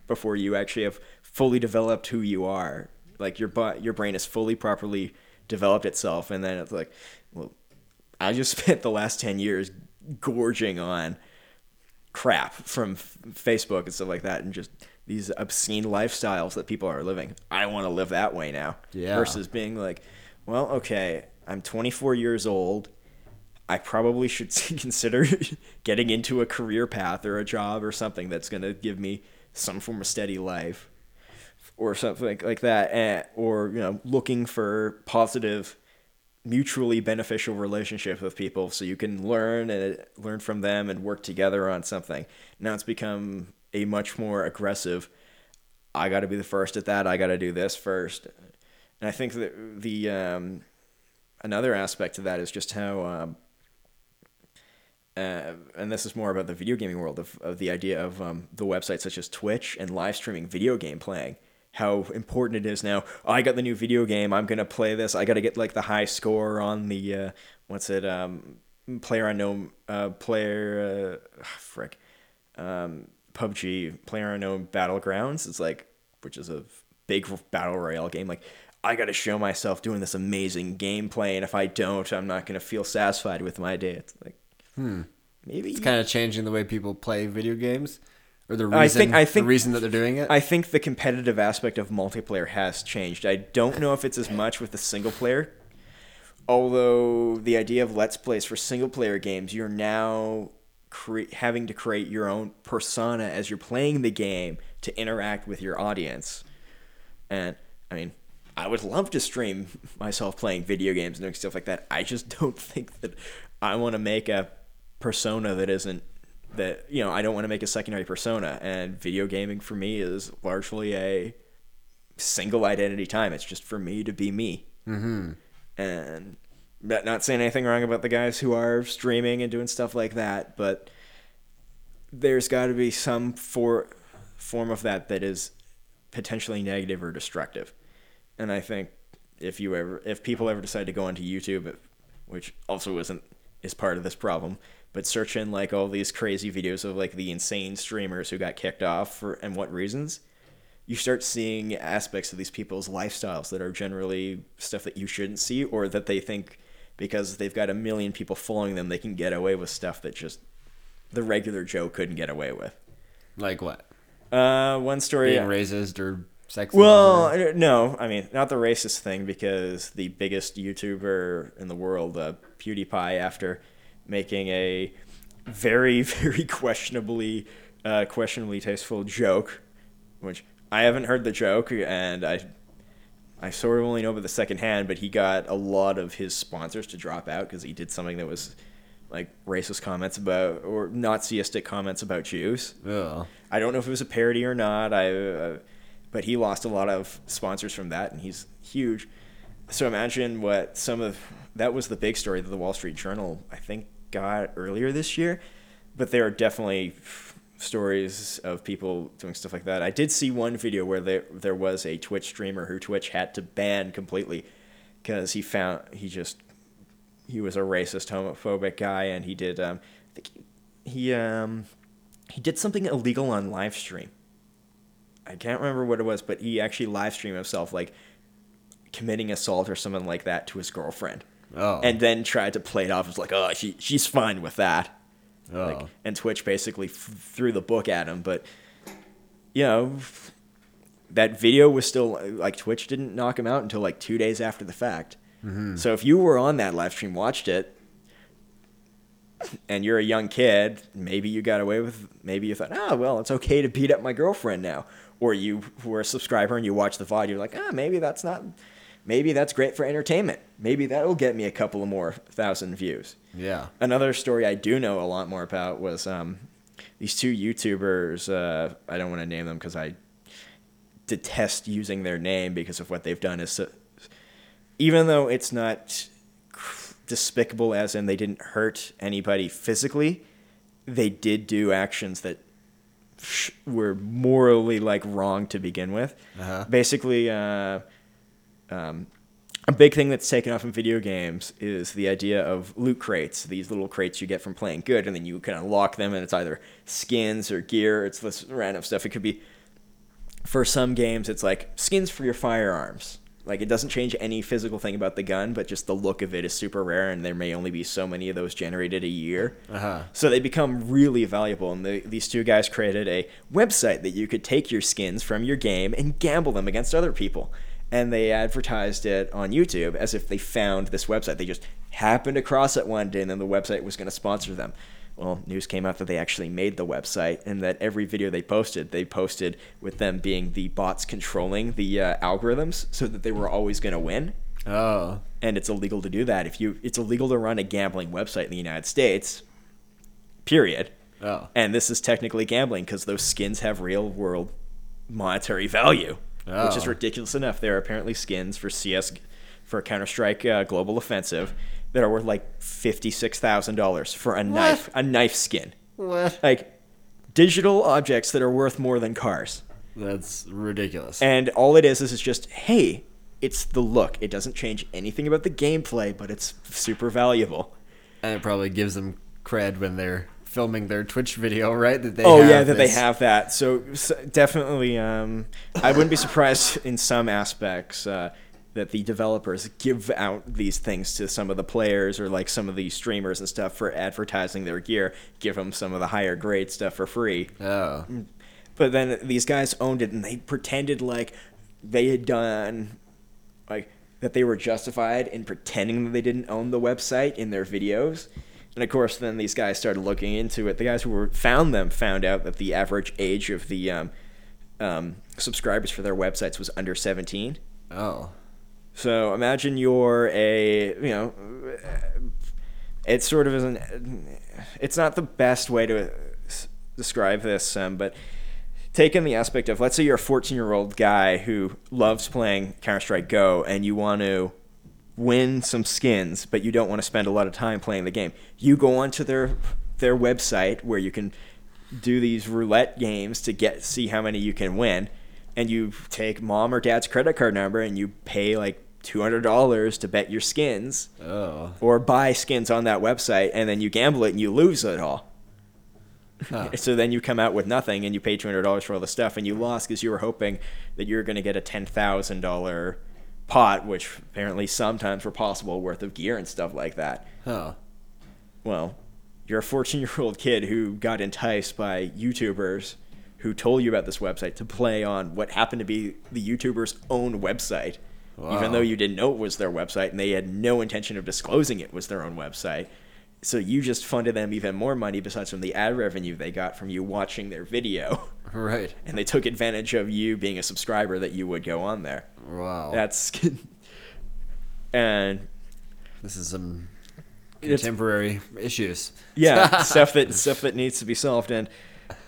before you actually have fully developed who you are like your your brain has fully properly developed itself and then it's like well i just spent the last 10 years gorging on crap from f- facebook and stuff like that and just these obscene lifestyles that people are living. I want to live that way now. Yeah. versus being like well okay i'm 24 years old. I probably should consider getting into a career path or a job or something that's going to give me some form of steady life or something like, like that. eh, or, you know, looking for positive, mutually beneficial relationships with people so you can learn and learn from them and work together on something. Now it's become a much more aggressive, I got to be the first at that. I got to do this first. And I think that the, um, another aspect to that is just how um, uh, and this is more about the video gaming world of, of the idea of um, the websites such as Twitch and live streaming video game playing. How important it is now. Oh, I got the new video game. I'm gonna play this. I gotta get like the high score on the uh, what's it? Um, player unknown. Uh, player. Uh, frick. Um, PUBG. Player unknown battlegrounds. It's like which is a big battle royale game. Like I gotta show myself doing this amazing gameplay, and if I don't, I'm not gonna feel satisfied with my day. It's like hmm. maybe it's kind of changing the way people play video games or the reason I think- I think- the reason that they're doing it I think the competitive aspect of multiplayer has changed. I don't know if it's as much with the single player. Although the idea of let's plays for single player games, you're now cre- having to create your own persona as you're playing the game to interact with your audience. And I mean, I would love to stream myself playing video games and doing stuff like that. I just don't think that I want to make a persona that isn't that you know I don't want to make a secondary persona. And video gaming for me is largely a single identity time. It's just for me to be me. Mm-hmm. And not not saying anything wrong about the guys who are streaming and doing stuff like that, but there's got to be some for form of that that is potentially negative or destructive. And I think if you ever, if people ever decide to go onto YouTube, which also isn't is part of this problem, but searching like all these crazy videos of like the insane streamers who got kicked off for and what reasons, you start seeing aspects of these people's lifestyles that are generally stuff that you shouldn't see or that they think because they've got a million people following them they can get away with stuff that just the regular Joe couldn't get away with. Like what? Uh, one story. Being racist or sexist? Well, or- no, I mean not the racist thing because the biggest YouTuber in the world, uh, PewDiePie, after making a very very questionably uh, questionably tasteful joke, which I haven't heard the joke and I I sort of only know about the second hand, but he got a lot of his sponsors to drop out because he did something that was like racist comments about or Nazistic comments about Jews. Ugh. I don't know if it was a parody or not. I, uh, but he lost a lot of sponsors from that, and he's huge. So imagine what some of that was the big story that the Wall Street Journal I think got earlier this year. But there are definitely stories of people doing stuff like that. I did see one video where there there was a Twitch streamer who Twitch had to ban completely because he found he just he was a racist homophobic guy and he did um I think he, he um he did something illegal on live stream. I can't remember what it was, but he actually live streamed himself like committing assault or something like that to his girlfriend. Oh. And then tried to play it off as like, oh, she she's fine with that. Oh. Like, and Twitch basically f- threw the book at him, but you know, that video was still like Twitch didn't knock him out until like two days after the fact. So if you were on that live stream, watched it, and you're a young kid, maybe you got away with. Maybe you thought, oh well, it's okay to beat up my girlfriend now. Or you were a subscriber and you watched the VOD, you're like, ah, maybe that's not. Maybe that's great for entertainment. Maybe that'll get me a couple of more thousand views. yeah. Another story I do know a lot more about was um, these two YouTubers. Uh, I don't want to name them because I detest using their name because of what they've done. Is so, even though it's not despicable, as in they didn't hurt anybody physically, they did do actions that were morally like wrong to begin with. Uh-huh. Basically, uh, um, a big thing that's taken off in video games is the idea of loot crates. These little crates you get from playing good, and then you can unlock them, and it's either skins or gear. It's this random stuff. It could be for some games, it's like skins for your firearms. Like it doesn't change any physical thing about the gun, but just the look of it is super rare, and there may only be so many of those generated a year. Uh-huh. So they become really valuable, and the, these two guys created a website that you could take your skins from your game and gamble them against other people. And they advertised it on YouTube as if they found this website. They just happened across it one day, and then the website was going to sponsor them. Well, news came out that they actually made the website, and that every video they posted, they posted with them being the bots controlling the uh, algorithms, so that they were always going to win Oh. and it's illegal to do that. If you, it's illegal to run a gambling website in the United States. Period. Oh. And this is technically gambling because those skins have real world monetary value, which is Oh. ridiculous enough. There are apparently skins for CS, for Counter Strike uh, Global Offensive, that are worth like fifty six thousand dollars for a knife, a knife skin. What? Like digital objects that are worth more than cars. That's ridiculous. And all it is is it's just, hey, it's the look. It doesn't change anything about the gameplay, but it's super valuable. And it probably gives them cred when they're filming their Twitch video, right? That they oh have yeah, that they have that. So, s definitely, um, I wouldn't be surprised in some aspects uh, that the developers give out these things to some of the players or like some of the streamers and stuff for advertising their gear. Give them some of the higher grade stuff for free. Oh. But then these guys owned it and they pretended like they had done like that they were justified in pretending that they didn't own the website in their videos. And of course, then these guys started looking into it. The guys who were, found them found out that the average age of the um, um, subscribers for their websites was under 17. Oh. So imagine you're a, you know, it's sort of is an, it's not the best way to describe this, um, but taking the aspect of, let's say you're a 14 year old guy who loves playing Counter Strike Go and you want to win some skins, but you don't want to spend a lot of time playing the game. You go onto their their website where you can do these roulette games to get see how many you can win, and you take mom or dad's credit card number and you pay like two hundred dollars to bet your skins Oh. or buy skins on that website, and then you gamble it and you lose it all. Huh. So then you come out with nothing, and you pay two hundred dollars for all the stuff, and you lost because you were hoping that you were going to get a ten thousand dollar pot, which apparently sometimes were possible worth of gear and stuff like that. Oh. Well, you're a fourteen year old kid who got enticed by YouTubers who told you about this website to play on what happened to be the YouTuber's own website. Wow. Even though you didn't know it was their website and they had no intention of disclosing it was their own website. So you just funded them even more money besides from the ad revenue they got from you watching their video. Right. And they took advantage of you being a subscriber that you would go on there. Wow. That's and this is some contemporary issues. yeah, stuff that stuff that needs to be solved. And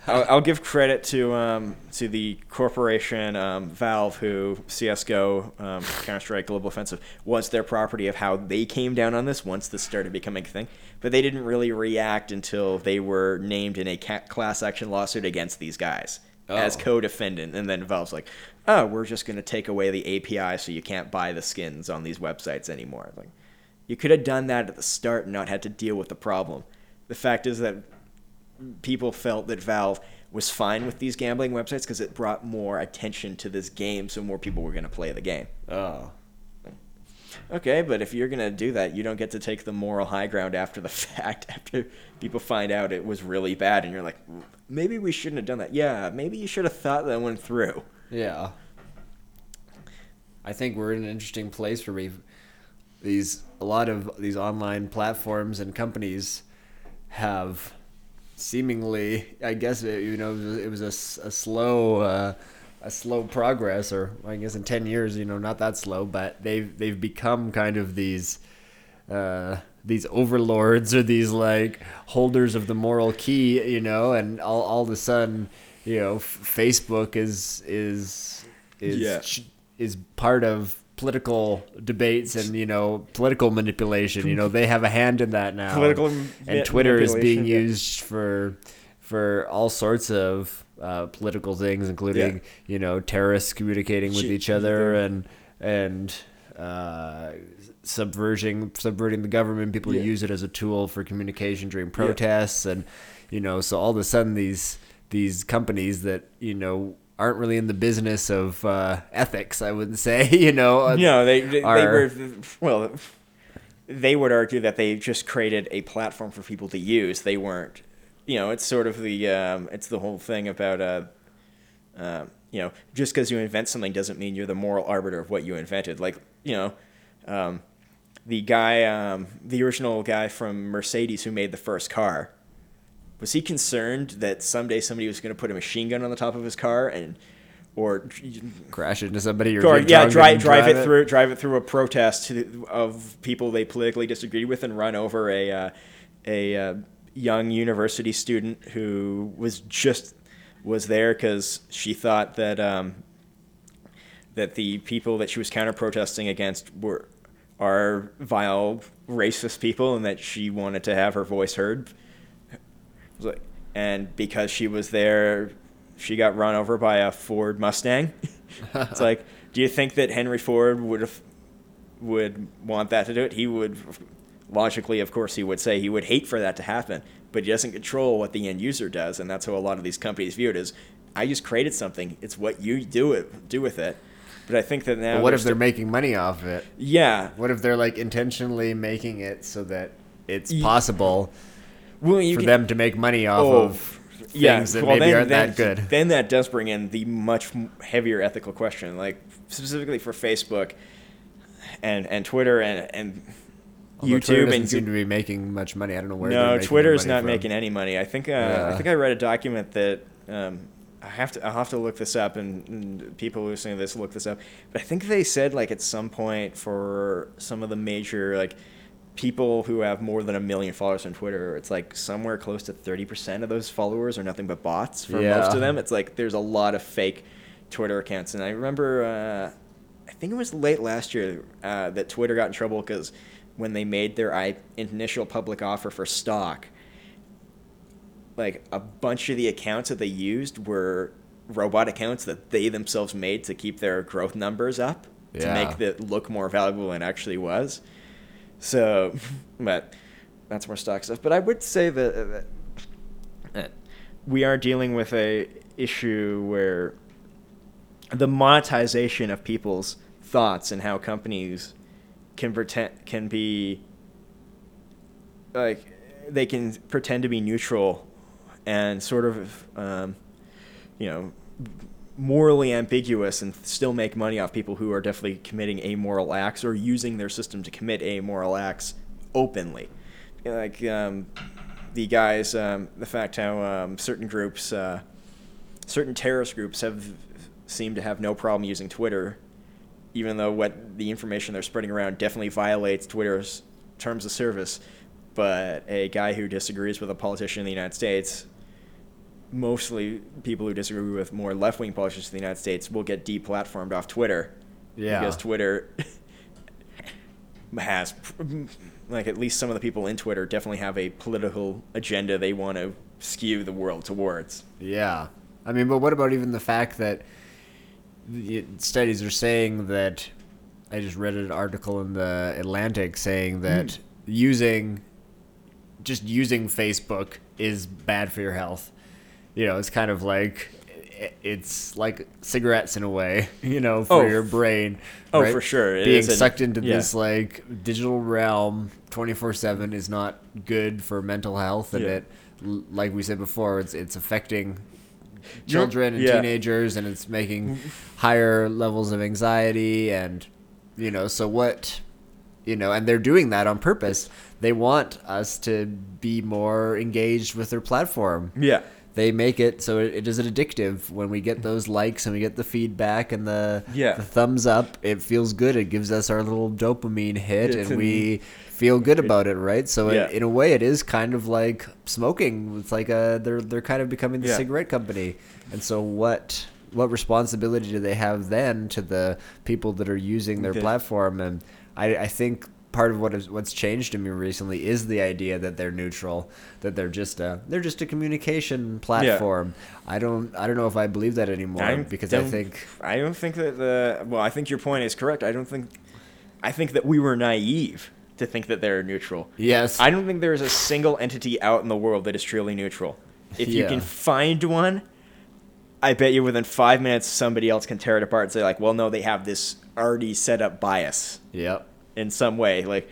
I'll, I'll give credit to um, to the corporation um, Valve, who CS:GO, um, Counter Strike Global Offensive was their property of how they came down on this once this started becoming a thing. But they didn't really react until they were named in a ca- class action lawsuit against these guys as Oh. co-defendant, and then Valve's like, "Oh, we're just going to take away the API so you can't buy the skins on these websites anymore." Like, you could have done that at the start and not had to deal with the problem. The fact is that people felt that Valve was fine with these gambling websites because it brought more attention to this game, so more people were going to play the game. Oh. Okay, but if you're to do that, you don't get to take the moral high ground after the fact, after people find out it was really bad, and you're like, maybe we shouldn't have done that. Yeah, maybe you should have thought that one through. Yeah. I think we're in an interesting place where we've these a lot of these online platforms and companies have seemingly I guess it, you know it was, a, a, slow uh, a slow progress or I guess in 10 years you know not that slow but they've they've become kind of these uh, these overlords or these like holders of the moral key, you know, and all, all of a sudden, you know, f- Facebook is is is Yeah. ch- is part of political debates and you know political manipulation. You know, they have a hand in that now. Political and, ma- and Twitter is being manipulation, yeah. used for for all sorts of uh, political things, including Yeah. you know terrorists communicating with Shit. each other and and uh, subverting subverting the government. People Yeah. use it as a tool for communication during protests, and you know, so all of a sudden these these companies that you know aren't really in the business of uh, ethics, I wouldn't say, you know, uh, No, they they, they are- were well. They would argue that they just created a platform for people to use. They weren't, you know, it's sort of the um, it's the whole thing about uh, uh, you know, just because you invent something doesn't mean you're the moral arbiter of what you invented. Like you know, um, the guy, um, the original guy from Mercedes who made the first car. Was he concerned that someday somebody was going to put a machine gun on the top of his car and, or crash it into somebody or or yeah, drive drive it through drive it through a protest of people they politically disagreed with and run over a uh, a uh, young university student who was just was there because she thought that um, that the people that she was counter protesting against were are vile racist people and that she wanted to have her voice heard. Was like- And because she was there, she got run over by a Ford Mustang. it's like, do you think that Henry Ford would have would want that to do it? He would logically, of course, he would say he would hate for that to happen, but he doesn't control what the end user does, and that's how a lot of these companies view it: is I just created something; it's what you do it do with it. But I think that now, But what if they're the- making money off of it? yeah, What if they're like intentionally making it so that it's possible well, for can- them to make money off Oh, of things that well, maybe then- aren't then- that good? Then that does bring in the much heavier ethical question, like specifically for Facebook and and Twitter and and Although Twitter YouTube doesn't and seem to be making much money. I don't know where. no, Twitter is not from. making any money. I think uh, I think I read a document that um, I have to I'll have to look this up, and, and people listening to this look this up. But I think they said like at some point for some of the major like people who have more than a million followers on Twitter, it's like somewhere close to thirty percent of those followers are nothing but bots. For most of them, it's like there's a lot of fake Twitter accounts, and I remember. Uh, I think it was late last year uh, that Twitter got in trouble because when they made their I- initial public offer for stock, like a bunch of the accounts that they used were robot accounts that they themselves made to keep their growth numbers up to make it look more valuable than it actually was. So, but that's more stock stuff. But I would say that, uh, that, that we are dealing with a issue where the monetization of people's thoughts and how companies can pretend can be like they can pretend to be neutral and sort of um, you know morally ambiguous and still make money off people who are definitely committing amoral acts or using their system to commit amoral acts openly. Like um, the guys um, the fact how um, certain groups uh, certain terrorist groups have seemed to have no problem using Twitter, even though what the information they're spreading around definitely violates Twitter's terms of service. But a guy who disagrees with a politician in the United States, mostly people who disagree with more left wing politicians in the United States, will get deplatformed off Twitter. Yeah. Because Twitter has, like, at least some of the people in Twitter definitely have a political agenda they want to skew the world towards. Yeah. I mean, but what about even the fact that studies are saying that I just read an article in the Atlantic saying that Mm. using just using Facebook is bad for your health. You know, it's kind of like it's like cigarettes in a way, you know, for Oh, your brain. oh, for sure. It Being sucked into yeah. this like digital realm 24/7 is not good for mental health and Yeah. it like we said before, it's it's affecting children and yeah. teenagers and it's making higher levels of anxiety and you know so what you know and they're doing that on purpose they want us to be more engaged with their platform Yeah. they make it so it, it is addictive when we get those likes and we get the feedback and the, Yeah. the thumbs up it feels good it gives us our little dopamine hit It's and an- we feel good about it right so Yeah. in, in a way it is kind of like smoking it's like a they're they're kind of becoming the Yeah. cigarette company and so what what responsibility do they have then to the people that are using their Okay. platform and I, I think part of what is what's changed in me recently is the idea that they're neutral, that they're just a they're just a communication platform. I don't I don't know if I believe that anymore I because I think I don't think that the well, I think your point is correct. I don't think I think that we were naive to think that they're neutral. yes I don't think there is a single entity out in the world that is truly neutral. If you can find one, I bet you within five minutes somebody else can tear it apart and say like, well, no, they have this already set up bias yep in some way. Like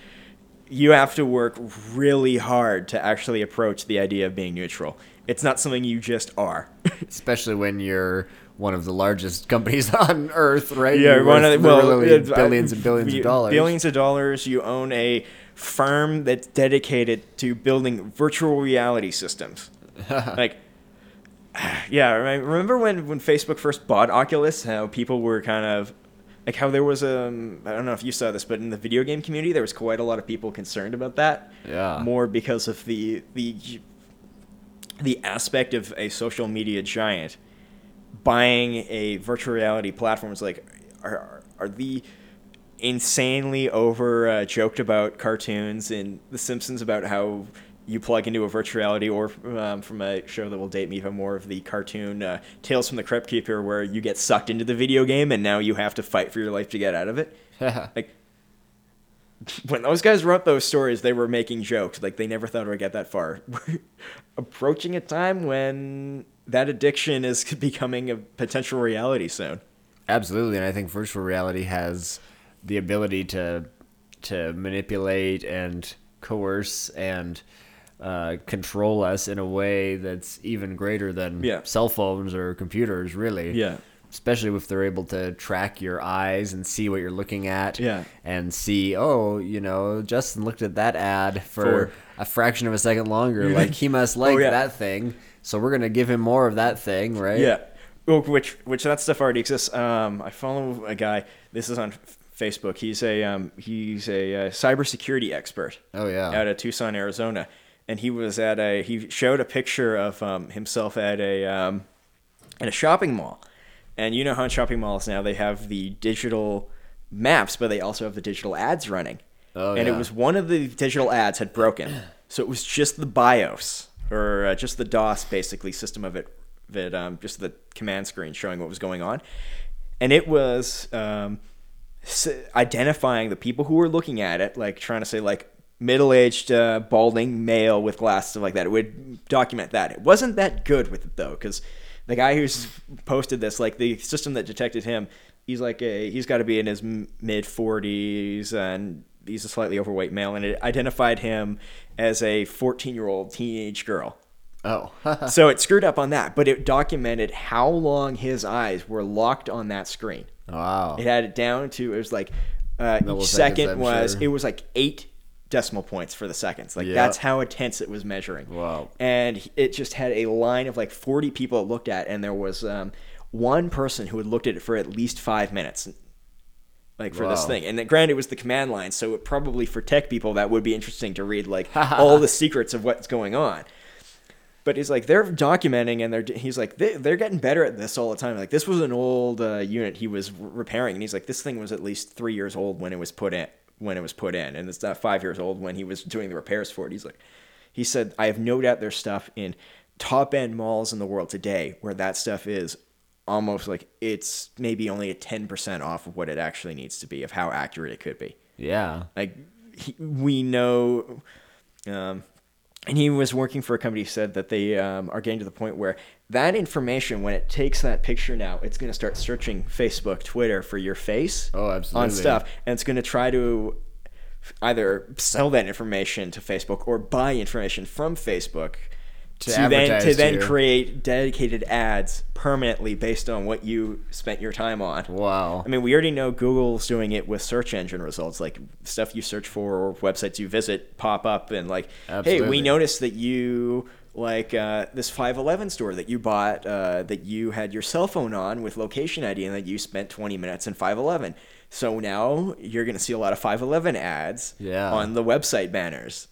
you have to work really hard to actually approach the idea of being neutral. It's not something you just are. especially when you're one of the largest companies on earth right Yeah, You're one of the, well, billions and billions of dollars Billions of dollars. You own a firm that's dedicated to building virtual reality systems. like, yeah, remember when when Facebook first bought Oculus, how people were kind of like how there was um I don't know if you saw this, but in the video game community, there was quite a lot of people concerned about that. Yeah. More because of the the the aspect of a social media giant buying a virtual reality platform is like are are, are the insanely over uh, joked about cartoons in The Simpsons about how you plug into a virtual reality, or um, from a show that will date me even more of the cartoon uh, Tales from the Crypt Keeper, where you get sucked into the video game and now you have to fight for your life to get out of it. like when those guys wrote those stories, they were making jokes. Like they never thought it would get that far. We're approaching a time when that addiction is becoming a potential reality soon. Absolutely, and I think virtual reality has the ability to to manipulate and coerce and uh, control us in a way that's even greater than Yeah. cell phones or computers. Really, Yeah. especially if they're able to track your eyes and see what you're looking at. Yeah. And see, oh, you know, Justin looked at that ad for, For- a fraction of a second longer. Like he must like Oh, yeah. that thing. So we're gonna give him more of that thing, right? Yeah, well, which which that stuff already exists. Um, I follow a guy. This is on Facebook. He's a um, he's a uh, cybersecurity expert. Oh, yeah. out of Tucson, Arizona, and he was at a he showed a picture of um, himself at a um, at a shopping mall, and you know how in shopping malls now they have the digital maps, but they also have the digital ads running. Oh, and yeah. it was one of the digital ads had broken, so it was just the BIOS or uh, just the DOS basically system of it, that um, just the command screen showing what was going on, and it was um, identifying the people who were looking at it, like trying to say like middle-aged uh, balding male with glasses stuff like that. It would document that. It wasn't that good with it though, because the guy who's posted this, like the system that detected him, he's like a, he's got to be in his mid 40s and he's a slightly overweight male, and it identified him as a 14-year-old teenage girl. Oh. so it screwed up on that, but it documented how long his eyes were locked on that screen. wow. It had it down to it was like uh, each second was sure. it was like eight decimal points for the seconds. Like Yeah. that's how intense it was measuring. Wow. And it just had a line of like 40 people it looked at, and there was um, one person who had looked at it for at least five minutes. Like for this thing, and then, granted, it was the command line, so it probably for tech people that would be interesting to read like all the secrets of what's going on. But he's like they're documenting, and they're he's like they, they're getting better at this all the time. Like this was an old uh, unit he was repairing, and he's like this thing was at least three years old when it was put in when it was put in, and it's not five years old when he was doing the repairs for it. He's like, he said, I have no doubt there's stuff in top end malls in the world today where that stuff is almost like it's maybe only a ten percent off of what it actually needs to be of how accurate it could be yeah. like he, we know um, and he was working for a company who said that they um, are getting to the point where that information when it takes that picture now it's going to start searching facebook twitter for your face Oh, absolutely. on stuff and it's going to try to either sell that information to facebook or buy information from facebook To to, then to then to create dedicated ads permanently based on what you spent your time on Wow. I mean, we already know Google's doing it with search engine results, like stuff you search for or websites you visit pop up and like, hey, we noticed that you like uh, this 511 store that you bought uh, that you had your cell phone on with location ID and that you spent 20 minutes in 511. So now you're going to see a lot of 511 ads Yeah. on the website banners.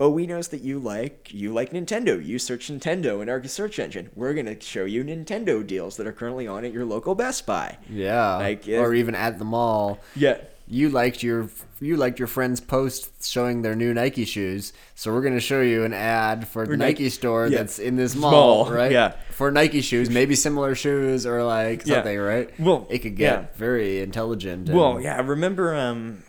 Oh, we noticed that you like you like Nintendo. You search Nintendo in our search engine. We're gonna show you Nintendo deals that are currently on at your local Best Buy. Yeah. Like, uh, or even at the mall. Yeah, You liked your you liked your friend's post showing their new Nike shoes, so we're gonna show you an ad for the Nike Nike- store yeah. that's in this Mall, right? yeah. For Nike shoes, maybe similar shoes or like Yeah. something, right? Well, it could get yeah. very intelligent. and- Well, yeah, I remember um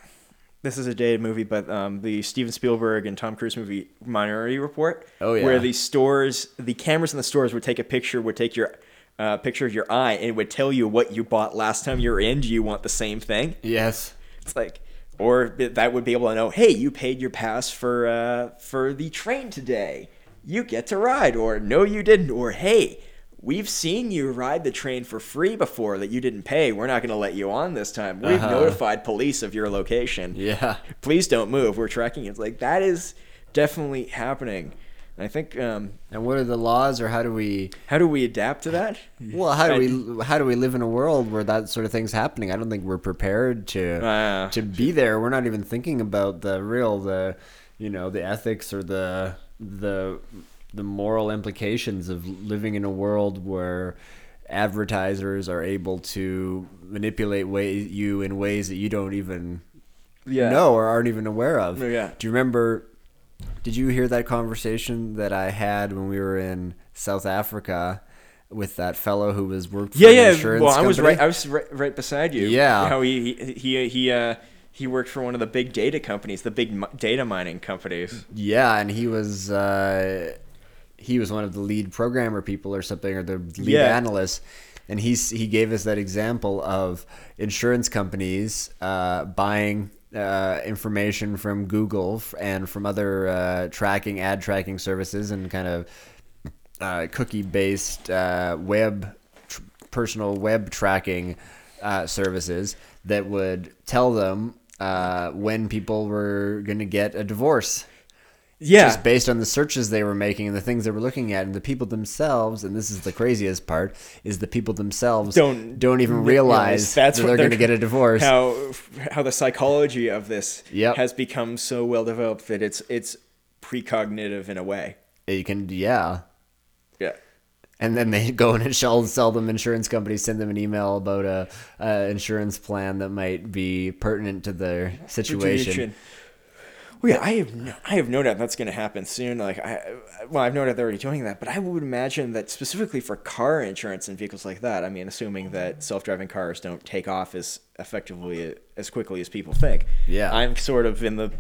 this is a dated movie, but um the Steven Spielberg and Tom Cruise movie Minority Report. Oh, yeah. Where the stores the cameras in the stores would take a picture, would take your uh, picture of your eye and it would tell you what you bought last time you were in. Do you want the same thing? Yes. It's like or that would be able to know, hey, you paid your pass for uh, for the train today. You get to ride, or no, you didn't, or hey, we've seen you ride the train for free before that you didn't pay. We're not going to let you on this time. We've Uh-huh. notified police of your location. Yeah. Please don't move. We're tracking you. It's like that is definitely happening. I think um, And what are the laws, or how do we? how do we adapt to that? Well, how do we? How do we live in a world where that sort of thing's happening? I don't think we're prepared to Uh, to be there. We're not even thinking about the real, the you know, the ethics or the the the moral implications of living in a world where advertisers are able to manipulate way, you in ways that you don't even Yeah. know or aren't even aware of. Yeah. Do you remember? Did you hear that conversation that I had when we were in South Africa with that fellow who was worked for Yeah, yeah. insurance Well, I was right. I was right, right beside you. Yeah. How he he he he uh he worked for one of the big data companies, the big data mining companies. Yeah, and he was uh, he was one of the lead programmer people or something, or the lead Yeah. analyst. And he's he gave us that example of insurance companies uh, buying uh, information from Google and from other uh, tracking ad tracking services and kind of uh, cookie based uh, web tr- personal web tracking uh, services that would tell them uh, when people were going to get a divorce. Yeah. Just based on the searches they were making and the things they were looking at, and the people themselves, and this is the craziest part, is the people themselves Don't don't even realize that's that they're they're- going to get a divorce. how how the psychology of this Yep. has become so well developed that it's it's precognitive in a way. you can, yeah. Yeah. And then they go in and sell, sell them insurance companies, send them an email about a, a insurance plan that might be pertinent to their situation. Well, yeah, I have no, I have no doubt that's going to happen soon. Like, I well, I've no doubt they're already doing that, but I would imagine that specifically for car insurance and vehicles like that. I mean, assuming that self-driving cars don't take off as effectively as quickly as people think. Yeah. I'm sort of in the.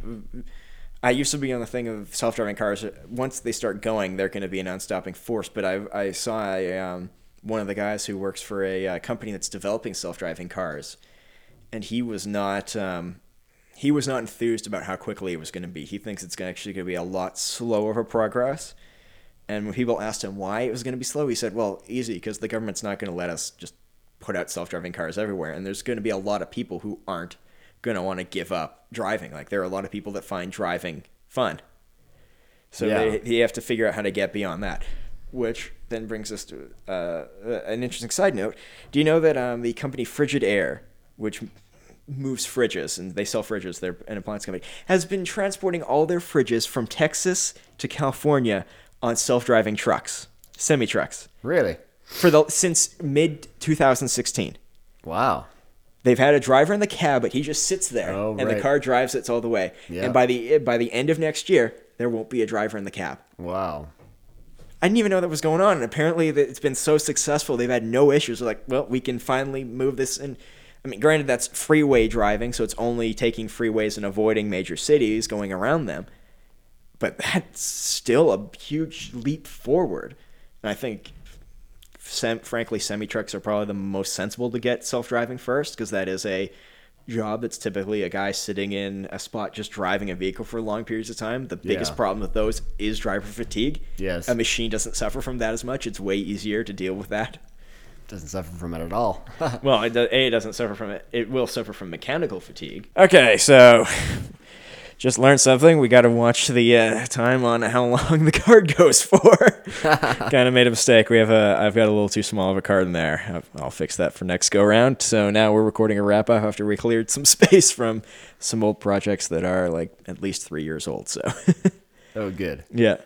I used to be on the thing of self-driving cars. Once they start going, they're going to be a non-stopping force. But I I saw a, um, one of the guys who works for a uh, company that's developing self-driving cars, and he was not. Um, he was not enthused about how quickly it was going to be. He thinks it's actually going to be a lot slower of a progress. And when people asked him why it was going to be slow, he said, "Well, easy, because the government's not going to let us just put out self-driving cars everywhere, and there's going to be a lot of people who aren't going to want to give up driving. Like there are a lot of people that find driving fun, so Yeah. they, they have to figure out how to get beyond that." Which then brings us to uh, an interesting side note. Do you know that um, the company Frigidaire, which moves fridges and they sell fridges, they're an appliance company, has been transporting all their fridges from Texas to California on self-driving trucks, semi trucks, Really? for the since mid 2016. Wow. They've had a driver in the cab, but he just sits there, Oh, and the car drives it all the way. Yeah. And by the by the end of next year, there won't be a driver in the cab. Wow. I didn't even know that was going on. And apparently, that it's been so successful. They've had no issues. They're like, well, we can finally move this. And I mean, granted, that's freeway driving, so it's only taking freeways and avoiding major cities, going around them. But that's still a huge leap forward. And I think, sem- frankly, semi trucks are probably the most sensible to get self driving first, because that is a job that's typically a guy sitting in a spot just driving a vehicle for long periods of time. The biggest Yeah. problem with those is driver fatigue. Yes. A machine doesn't suffer from that as much. It's way easier to deal with that. Doesn't suffer from it at all. Well, it, do- A, it doesn't suffer from it. It will suffer from mechanical fatigue. Okay, so just learned something. We got to watch the uh, time on how long the card goes for. kind of made a mistake. We have a. I've got a little too small of a card in there. I'll- I'll fix that for next go round. So now we're recording a wrap up after we cleared some space from some old projects that are like at least three years old. So oh, good. yeah,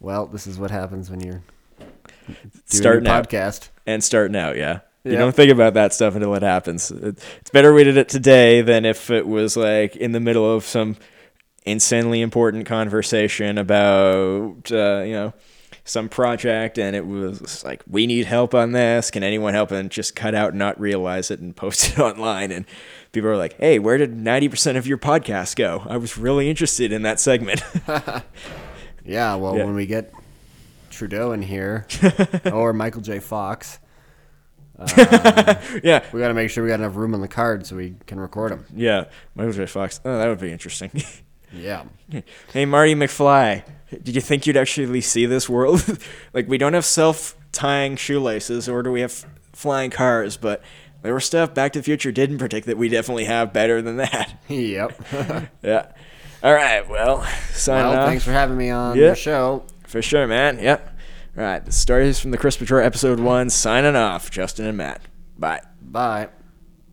Well, this is what happens when you're doing starting out. podcast. and starting out. Yeah, you Yep. don't think about that stuff until it happens. It's better we did it today than if it was like in the middle of some insanely important conversation about uh, you know some project and it was like we need help on this can anyone help and just cut out and not realize it and post it online and people are like hey where did 90% of your podcast go i was really interested in that segment Yeah, well, Yeah. when we get Trudeau in here or Michael J. Fox, yeah we got to make sure we got enough room on the card so we can record them. yeah michael j fox oh that would be interesting Yeah. Hey, Marty McFly, did you think you'd actually see this world? like, we don't have self tying shoelaces, or do we have flying cars? But there was stuff Back to the Future didn't predict that we definitely have better than that. yep. yeah. All right. Well, signing well, off. thanks for having me on Yeah. the show. For sure, man. Yep. All right. The stories from the Chris Patrol episode one. Signing off. Justin and Matt. Bye. Bye.